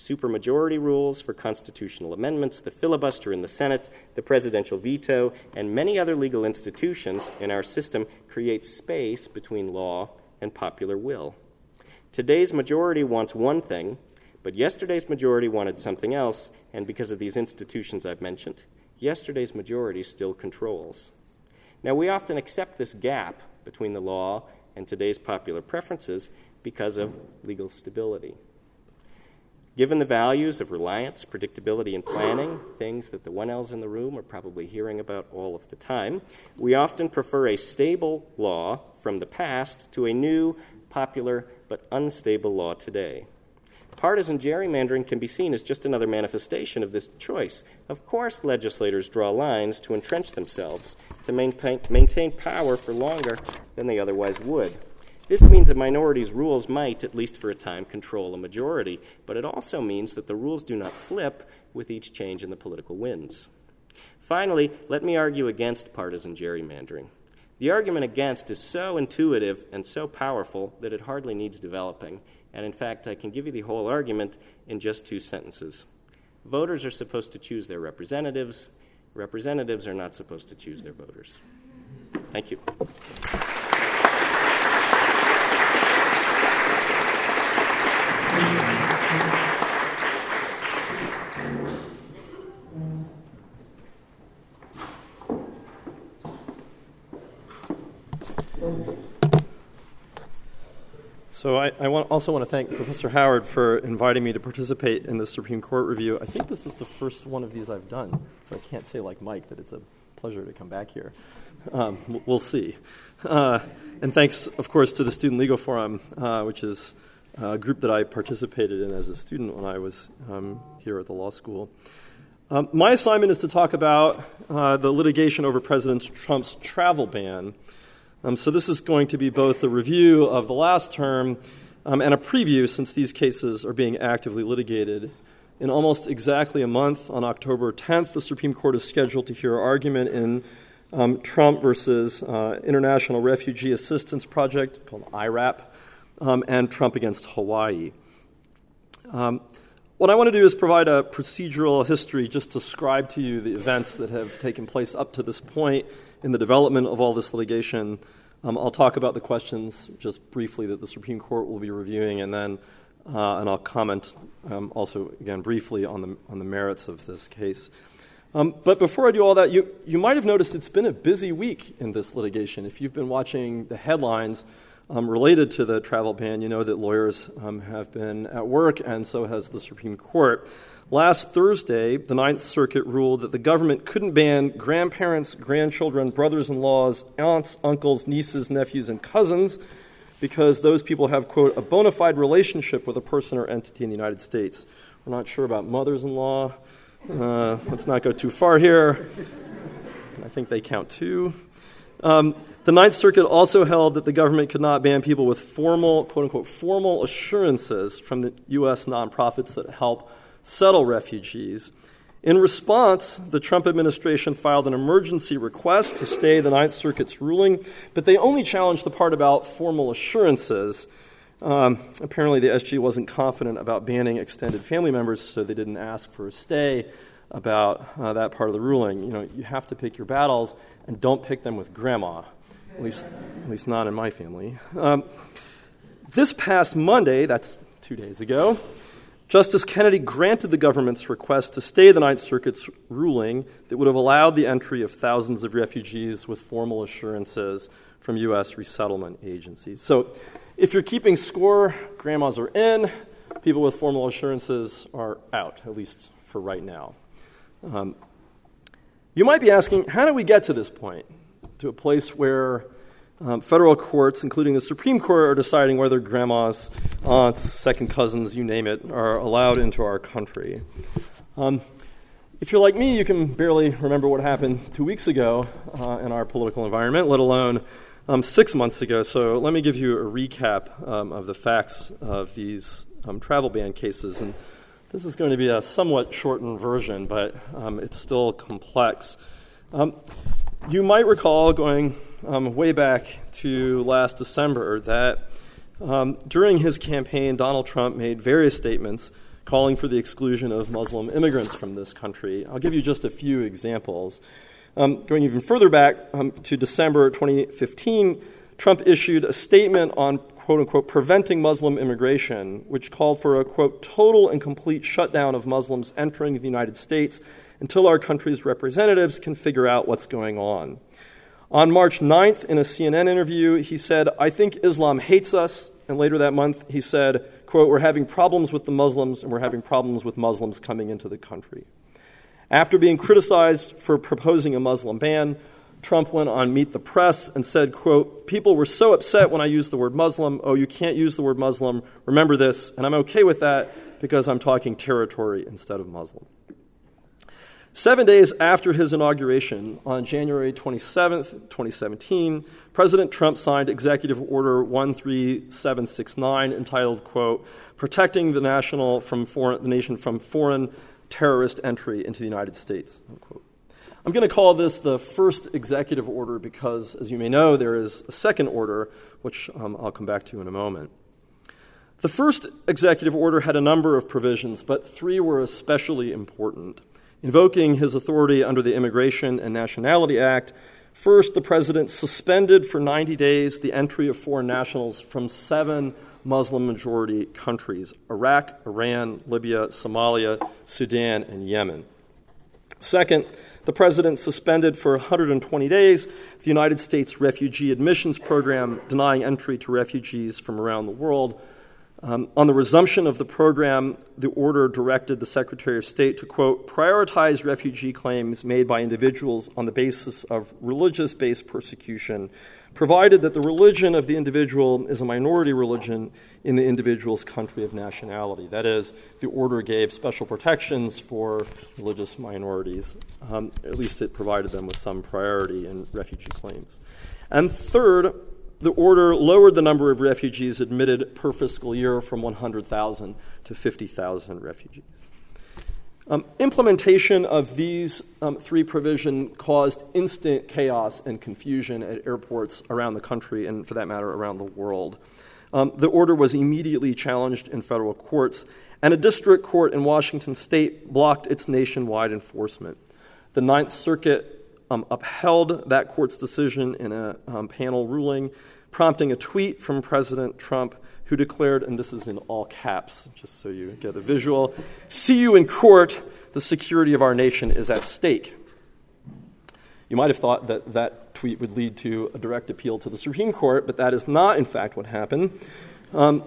supermajority rules for constitutional amendments, the filibuster in the Senate, the presidential veto, and many other legal institutions in our system create space between law and popular will. Today's majority wants one thing, but yesterday's majority wanted something else, and because of these institutions I've mentioned, yesterday's majority still controls. Now, we often accept this gap between the law and today's popular preferences because of legal stability. Given the values of reliance, predictability, and planning, things that the 1Ls in the room are probably hearing about all of the time, we often prefer a stable law from the past to a new, popular, but unstable law today. Partisan gerrymandering can be seen as just another manifestation of this choice. Of course, legislators draw lines to entrench themselves, to maintain, maintain power for longer than they otherwise would. This means a minority's rules might, at least for a time, control a majority, but it also means that the rules do not flip with each change in the political winds. Finally, let me argue against partisan gerrymandering. The argument against is so intuitive and so powerful that it hardly needs developing, and in fact, I can give you the whole argument in just two sentences. Voters are supposed to choose their representatives, representatives are not supposed to choose their voters. Thank you. So I, I want, also want to thank Professor Howard for inviting me to participate in the Supreme Court review. I think this is the first one of these I've done, so I can't say like Mike that it's a pleasure to come back here. Um, we'll see. Uh, and thanks, of course, to the Student Legal Forum, uh, which is a group that I participated in as a student when I was um, here at the law school. Um, my assignment is to talk about uh, the litigation over President Trump's travel ban. Um, so this is going to be both a review of the last term um, and a preview since these cases are being actively litigated. In almost exactly a month, on October 10th, the Supreme Court is scheduled to hear argument in um, Trump versus uh, International Refugee Assistance Project, called IRAP, um, and Trump against Hawaii. Um, what I want to do is provide a procedural history, just describe to you the events that have taken place up to this point in the development of all this litigation, Um, I'll talk about the questions just briefly that the Supreme Court will be reviewing, and then uh, and I'll comment um, also again briefly on the on the merits of this case. Um, but before I do all that, you you might have noticed it's been a busy week in this litigation. If you've been watching the headlines um, related to the travel ban, you know that lawyers um, have been at work, and so has the Supreme Court. Last Thursday, the Ninth Circuit ruled that the government couldn't ban grandparents, grandchildren, brothers in laws, aunts, uncles, nieces, nephews, and cousins because those people have, quote, a bona fide relationship with a person or entity in the United States. We're not sure about mothers in law. Uh, let's not go too far here. I think they count too. Um, the Ninth Circuit also held that the government could not ban people with formal, quote unquote, formal assurances from the U.S. nonprofits that help settle refugees. In response, the Trump administration filed an emergency request to stay the Ninth Circuit's ruling, but they only challenged the part about formal assurances. Um, apparently, the SG wasn't confident about banning extended family members, so they didn't ask for a stay about uh, that part of the ruling. You know, you have to pick your battles, and don't pick them with grandma. At least, at least not in my family. Um, this past Monday, that's two days ago, Justice Kennedy granted the government's request to stay the Ninth Circuit's ruling that would have allowed the entry of thousands of refugees with formal assurances from U.S. resettlement agencies. So, if you're keeping score, grandmas are in, people with formal assurances are out, at least for right now. Um, you might be asking, how did we get to this point? To a place where um, federal courts, including the Supreme Court, are deciding whether grandmas, aunts, second cousins, you name it, are allowed into our country. Um, if you're like me, you can barely remember what happened two weeks ago uh, in our political environment, let alone um, six months ago. So let me give you a recap um, of the facts of these um, travel ban cases. And this is going to be a somewhat shortened version, but um, it's still complex. Um, you might recall going um, way back to last December that um, during his campaign, Donald Trump made various statements calling for the exclusion of Muslim immigrants from this country. I'll give you just a few examples. Um, going even further back um, to December 2015, Trump issued a statement on quote unquote preventing Muslim immigration, which called for a quote total and complete shutdown of Muslims entering the United States until our country's representatives can figure out what's going on. On March 9th, in a CNN interview, he said, I think Islam hates us. And later that month, he said, quote, We're having problems with the Muslims, and we're having problems with Muslims coming into the country. After being criticized for proposing a Muslim ban, Trump went on Meet the Press and said, quote, People were so upset when I used the word Muslim. Oh, you can't use the word Muslim. Remember this. And I'm okay with that because I'm talking territory instead of Muslim. Seven days after his inauguration, on January 27, 2017, President Trump signed Executive Order 13769 entitled, quote, Protecting the, national from foreign, the nation from foreign terrorist entry into the United States, unquote. I'm going to call this the first executive order because, as you may know, there is a second order, which um, I'll come back to in a moment. The first executive order had a number of provisions, but three were especially important. Invoking his authority under the Immigration and Nationality Act, first, the president suspended for 90 days the entry of foreign nationals from seven Muslim majority countries Iraq, Iran, Libya, Somalia, Sudan, and Yemen. Second, the president suspended for 120 days the United States Refugee Admissions Program, denying entry to refugees from around the world um, on the resumption of the program, the order directed the Secretary of State to, quote, prioritize refugee claims made by individuals on the basis of religious based persecution, provided that the religion of the individual is a minority religion in the individual's country of nationality. That is, the order gave special protections for religious minorities. Um, at least it provided them with some priority in refugee claims. And third, the order lowered the number of refugees admitted per fiscal year from 100,000 to 50,000 refugees. Um, implementation of these um, three provisions caused instant chaos and confusion at airports around the country and, for that matter, around the world. Um, the order was immediately challenged in federal courts, and a district court in Washington state blocked its nationwide enforcement. The Ninth Circuit um, upheld that court's decision in a um, panel ruling, prompting a tweet from President Trump who declared, and this is in all caps, just so you get a visual see you in court, the security of our nation is at stake. You might have thought that that tweet would lead to a direct appeal to the Supreme Court, but that is not, in fact, what happened. Um,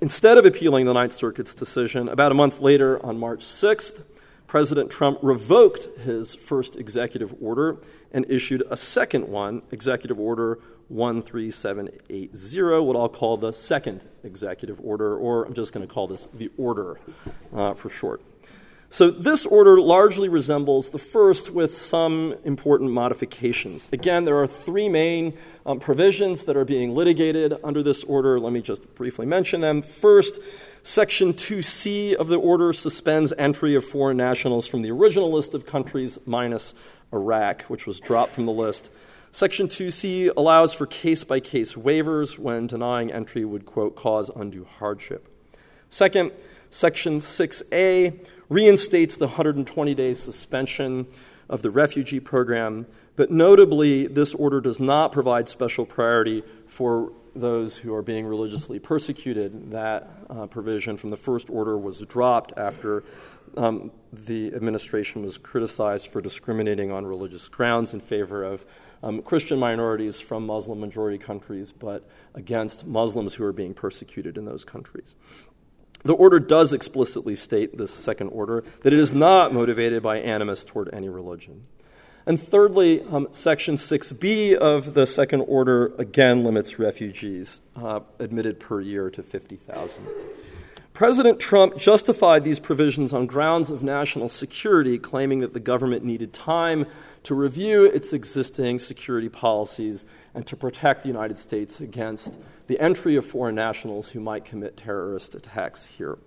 instead of appealing the Ninth Circuit's decision, about a month later, on March 6th, President Trump revoked his first executive order and issued a second one, Executive Order 13780, what I'll call the second executive order, or I'm just going to call this the order uh, for short. So, this order largely resembles the first with some important modifications. Again, there are three main um, provisions that are being litigated under this order. Let me just briefly mention them. First, Section 2C of the order suspends entry of foreign nationals from the original list of countries minus Iraq, which was dropped from the list. Section 2C allows for case by case waivers when denying entry would, quote, cause undue hardship. Second, Section 6A reinstates the 120 day suspension of the refugee program, but notably, this order does not provide special priority for those who are being religiously persecuted. That uh, provision from the first order was dropped after um, the administration was criticized for discriminating on religious grounds in favor of um, Christian minorities from Muslim majority countries, but against Muslims who are being persecuted in those countries. The order does explicitly state, this second order, that it is not motivated by animus toward any religion. And thirdly, um, Section 6b of the second order again limits refugees uh, admitted per year to 50,000. President Trump justified these provisions on grounds of national security, claiming that the government needed time to review its existing security policies and to protect the United States against the entry of foreign nationals who might commit terrorist attacks here.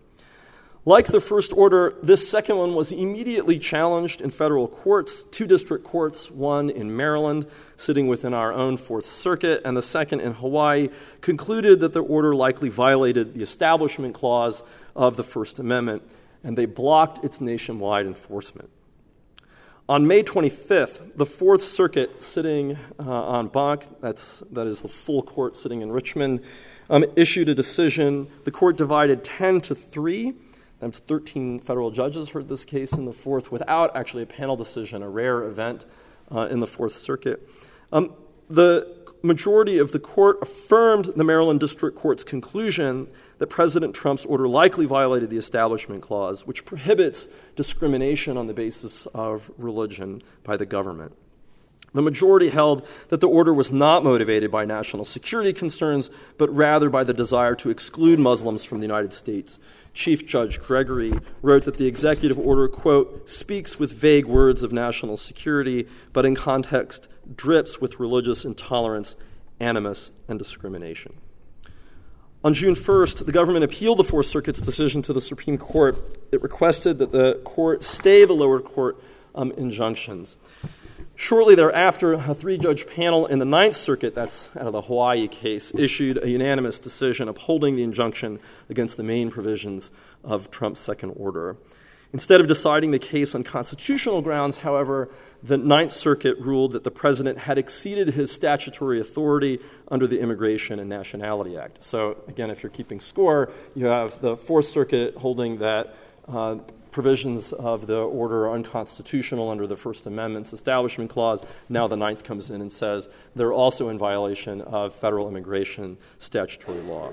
Like the first order, this second one was immediately challenged in federal courts, two district courts, one in Maryland, sitting within our own Fourth Circuit, and the second in Hawaii, concluded that the order likely violated the Establishment Clause of the First Amendment, and they blocked its nationwide enforcement. On May 25th, the Fourth Circuit, sitting uh, en banc, that's, that is the full court sitting in Richmond, um, issued a decision. The court divided 10 to 3 and 13 federal judges heard this case in the Fourth without actually a panel decision, a rare event uh, in the Fourth Circuit. Um, the majority of the court affirmed the Maryland District Court's conclusion that President Trump's order likely violated the Establishment Clause, which prohibits discrimination on the basis of religion by the government. The majority held that the order was not motivated by national security concerns, but rather by the desire to exclude Muslims from the United States Chief Judge Gregory wrote that the executive order, quote, speaks with vague words of national security, but in context drips with religious intolerance, animus, and discrimination. On June 1st, the government appealed the Fourth Circuit's decision to the Supreme Court. It requested that the court stay the lower court um, injunctions. Shortly thereafter, a three judge panel in the Ninth Circuit, that's out of the Hawaii case, issued a unanimous decision upholding the injunction against the main provisions of Trump's second order. Instead of deciding the case on constitutional grounds, however, the Ninth Circuit ruled that the president had exceeded his statutory authority under the Immigration and Nationality Act. So, again, if you're keeping score, you have the Fourth Circuit holding that uh, provisions of the order are unconstitutional under the First Amendment's Establishment Clause. Now the Ninth comes in and says they're also in violation of federal immigration statutory law.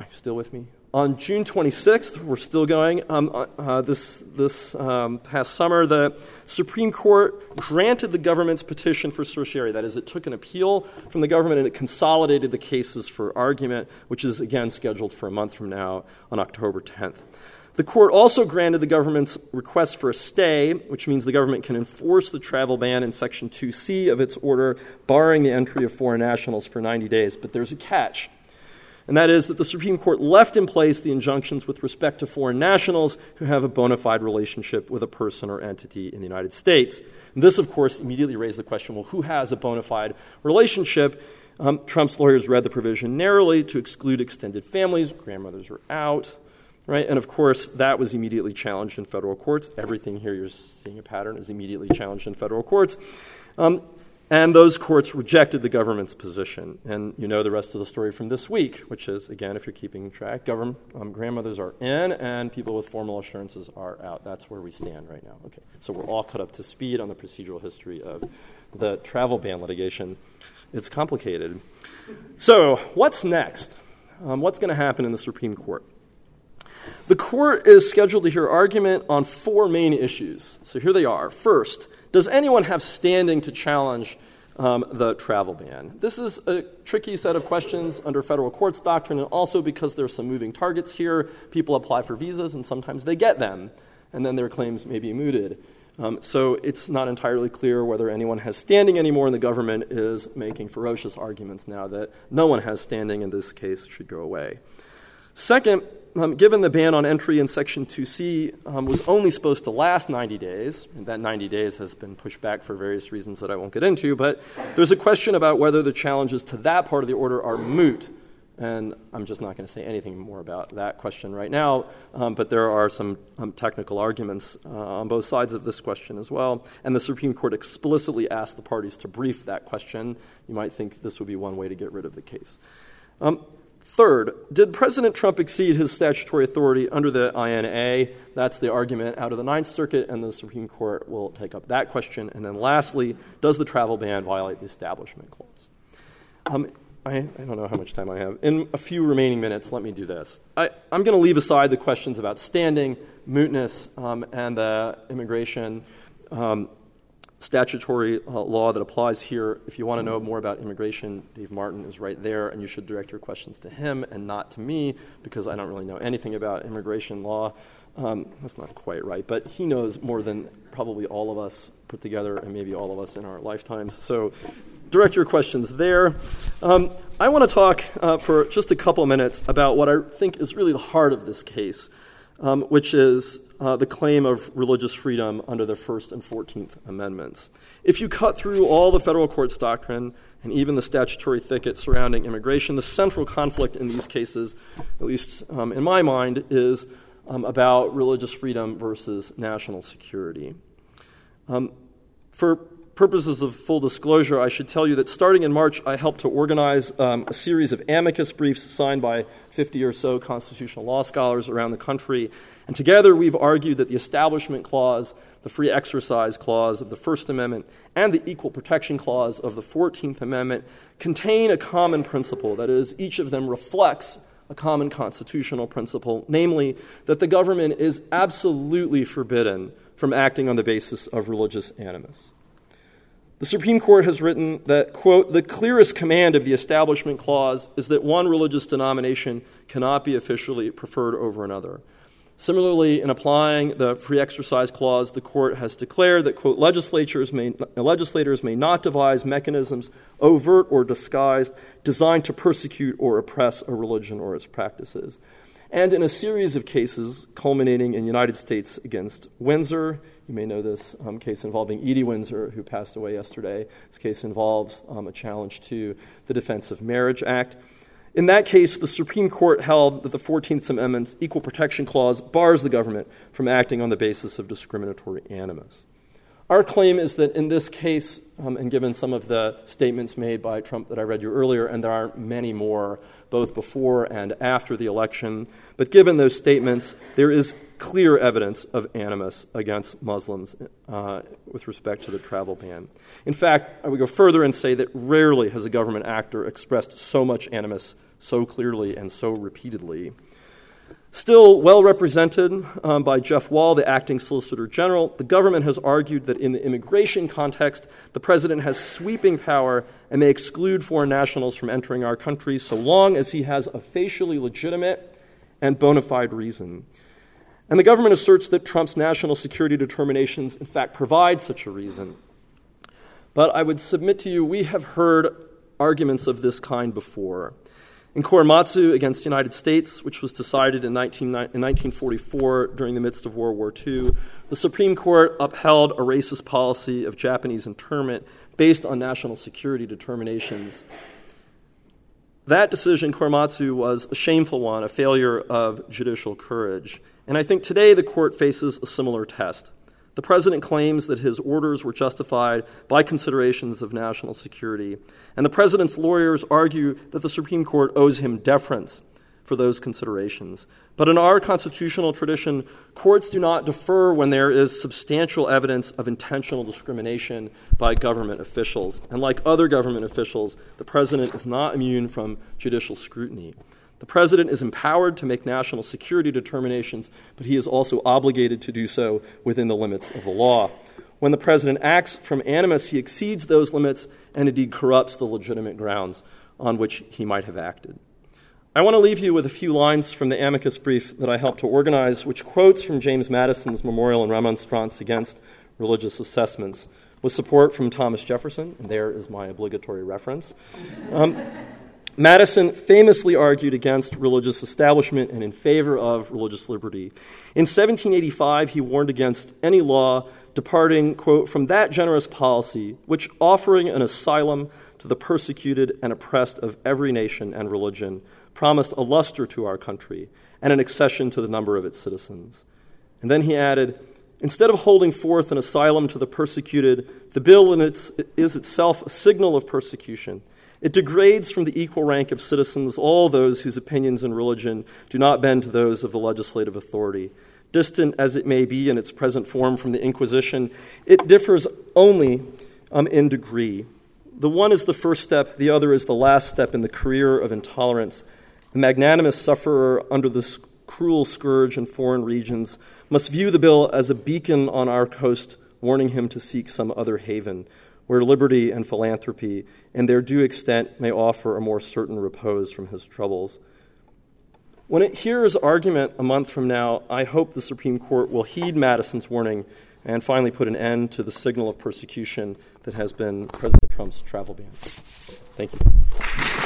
Are you still with me? On June 26th, we're still going. Um, uh, uh, this this um, past summer, the Supreme Court granted the government's petition for certiorari. That is, it took an appeal from the government and it consolidated the cases for argument, which is again scheduled for a month from now on October 10th. The court also granted the government's request for a stay, which means the government can enforce the travel ban in Section 2C of its order, barring the entry of foreign nationals for 90 days. But there's a catch, and that is that the Supreme Court left in place the injunctions with respect to foreign nationals who have a bona fide relationship with a person or entity in the United States. And this, of course, immediately raised the question well, who has a bona fide relationship? Um, Trump's lawyers read the provision narrowly to exclude extended families. Grandmothers are out right? And of course, that was immediately challenged in federal courts. Everything here you're seeing a pattern is immediately challenged in federal courts. Um, and those courts rejected the government's position. And you know the rest of the story from this week, which is, again, if you're keeping track, government um, grandmothers are in and people with formal assurances are out. That's where we stand right now. Okay, so we're all cut up to speed on the procedural history of the travel ban litigation. It's complicated. So, what's next? Um, what's going to happen in the Supreme Court? The court is scheduled to hear argument on four main issues. So here they are. First, does anyone have standing to challenge um, the travel ban? This is a tricky set of questions under federal courts doctrine, and also because there's some moving targets here. People apply for visas, and sometimes they get them, and then their claims may be mooted. Um, so it's not entirely clear whether anyone has standing anymore, and the government is making ferocious arguments now that no one has standing in this case should go away. Second, um, given the ban on entry in Section 2C um, was only supposed to last 90 days, and that 90 days has been pushed back for various reasons that I won't get into, but there's a question about whether the challenges to that part of the order are moot. And I'm just not going to say anything more about that question right now, um, but there are some um, technical arguments uh, on both sides of this question as well. And the Supreme Court explicitly asked the parties to brief that question. You might think this would be one way to get rid of the case. Um, Third, did President Trump exceed his statutory authority under the INA? That's the argument out of the Ninth Circuit, and the Supreme Court will take up that question. And then lastly, does the travel ban violate the Establishment Clause? Um, I, I, don't know how much time I have. In a few remaining minutes, let me do this. I, am going to leave aside the questions about standing, mootness, um, and the immigration um, statutory uh, law that applies here. If you want to know more about immigration, Dave Martin is right there, and you should direct your questions to him and not to me because I don't really know anything about immigration law. Um, that's not quite right, but he knows more than probably all of us put together, and maybe all of us in our lifetimes. So direct your questions there. Um, I want to talk uh, for just a couple minutes about what I think is really the heart of this case, um, which is uh, the claim of religious freedom under the First and Fourteenth Amendments. If you cut through all the federal court's doctrine and even the statutory thicket surrounding immigration, the central conflict in these cases, at least um, in my mind, is um, about religious freedom versus national security. Um, for purposes of full disclosure, I should tell you that starting in March, I helped to organize um, a series of amicus briefs signed by 50 or so constitutional law scholars around the country and together we've argued that the Establishment Clause, the Free Exercise Clause of the First Amendment, and the Equal Protection Clause of the Fourteenth Amendment contain a common principle. That is, each of them reflects a common constitutional principle, namely that the government is absolutely forbidden from acting on the basis of religious animus. The Supreme Court has written that, quote, the clearest command of the Establishment Clause is that one religious denomination cannot be officially preferred over another. Similarly, in applying the free exercise clause, the court has declared that, quote, legislatures may, legislators may not devise mechanisms, overt or disguised, designed to persecute or oppress a religion or its practices. And in a series of cases culminating in United States against Windsor, you may know this um, case involving Edie Windsor, who passed away yesterday. This case involves um, a challenge to the Defense of Marriage Act. In that case, the Supreme Court held that the 14th Amendment's Equal Protection Clause bars the government from acting on the basis of discriminatory animus. Our claim is that in this case, um, and given some of the statements made by Trump that I read you earlier, and there are many more, both before and after the election, but given those statements, there is clear evidence of animus against Muslims uh, with respect to the travel ban. In fact, I would go further and say that rarely has a government actor expressed so much animus so clearly and so repeatedly. Still well represented um, by Jeff Wall, the acting Solicitor General, the government has argued that in the immigration context, the president has sweeping power and may exclude foreign nationals from entering our country so long as he has a facially legitimate and bona fide reason. And the government asserts that Trump's national security determinations, in fact, provide such a reason. But I would submit to you, we have heard arguments of this kind before. In Korematsu against the United States, which was decided in, 19, in 1944 during the midst of World War II, the Supreme Court upheld a racist policy of Japanese internment based on national security determinations That decision, Korematsu, was a shameful one, a failure of judicial courage. And I think today the court faces a similar test. The president claims that his orders were justified by considerations of national security, and the president's lawyers argue that the Supreme Court owes him deference for those considerations. But in our constitutional tradition, courts do not defer when there is substantial evidence of intentional discrimination by government officials. And like other government officials, the president is not immune from judicial scrutiny. The president is empowered to make national security determinations, but he is also obligated to do so within the limits of the law. When the president acts from animus, he exceeds those limits and indeed corrupts the legitimate grounds on which he might have acted. I want to leave you with a few lines from the amicus brief that I helped to organize, which quotes from James Madison's memorial and remonstrance against religious assessments, with support from Thomas Jefferson, and there is my obligatory reference. Um, Madison famously argued against religious establishment and in favor of religious liberty. In 1785, he warned against any law departing, quote, from that generous policy which, offering an asylum to the persecuted and oppressed of every nation and religion, promised a luster to our country and an accession to the number of its citizens. And then he added, Instead of holding forth an asylum to the persecuted, the bill its, is itself a signal of persecution. It degrades from the equal rank of citizens all those whose opinions and religion do not bend to those of the legislative authority. Distant as it may be in its present form from the Inquisition, it differs only um, in degree. The one is the first step, the other is the last step in the career of intolerance the magnanimous sufferer under this cruel scourge in foreign regions must view the bill as a beacon on our coast, warning him to seek some other haven where liberty and philanthropy, in their due extent, may offer a more certain repose from his troubles. When it hears argument a month from now, I hope the Supreme Court will heed Madison's warning and finally put an end to the signal of persecution that has been President Trump's travel ban. Thank you.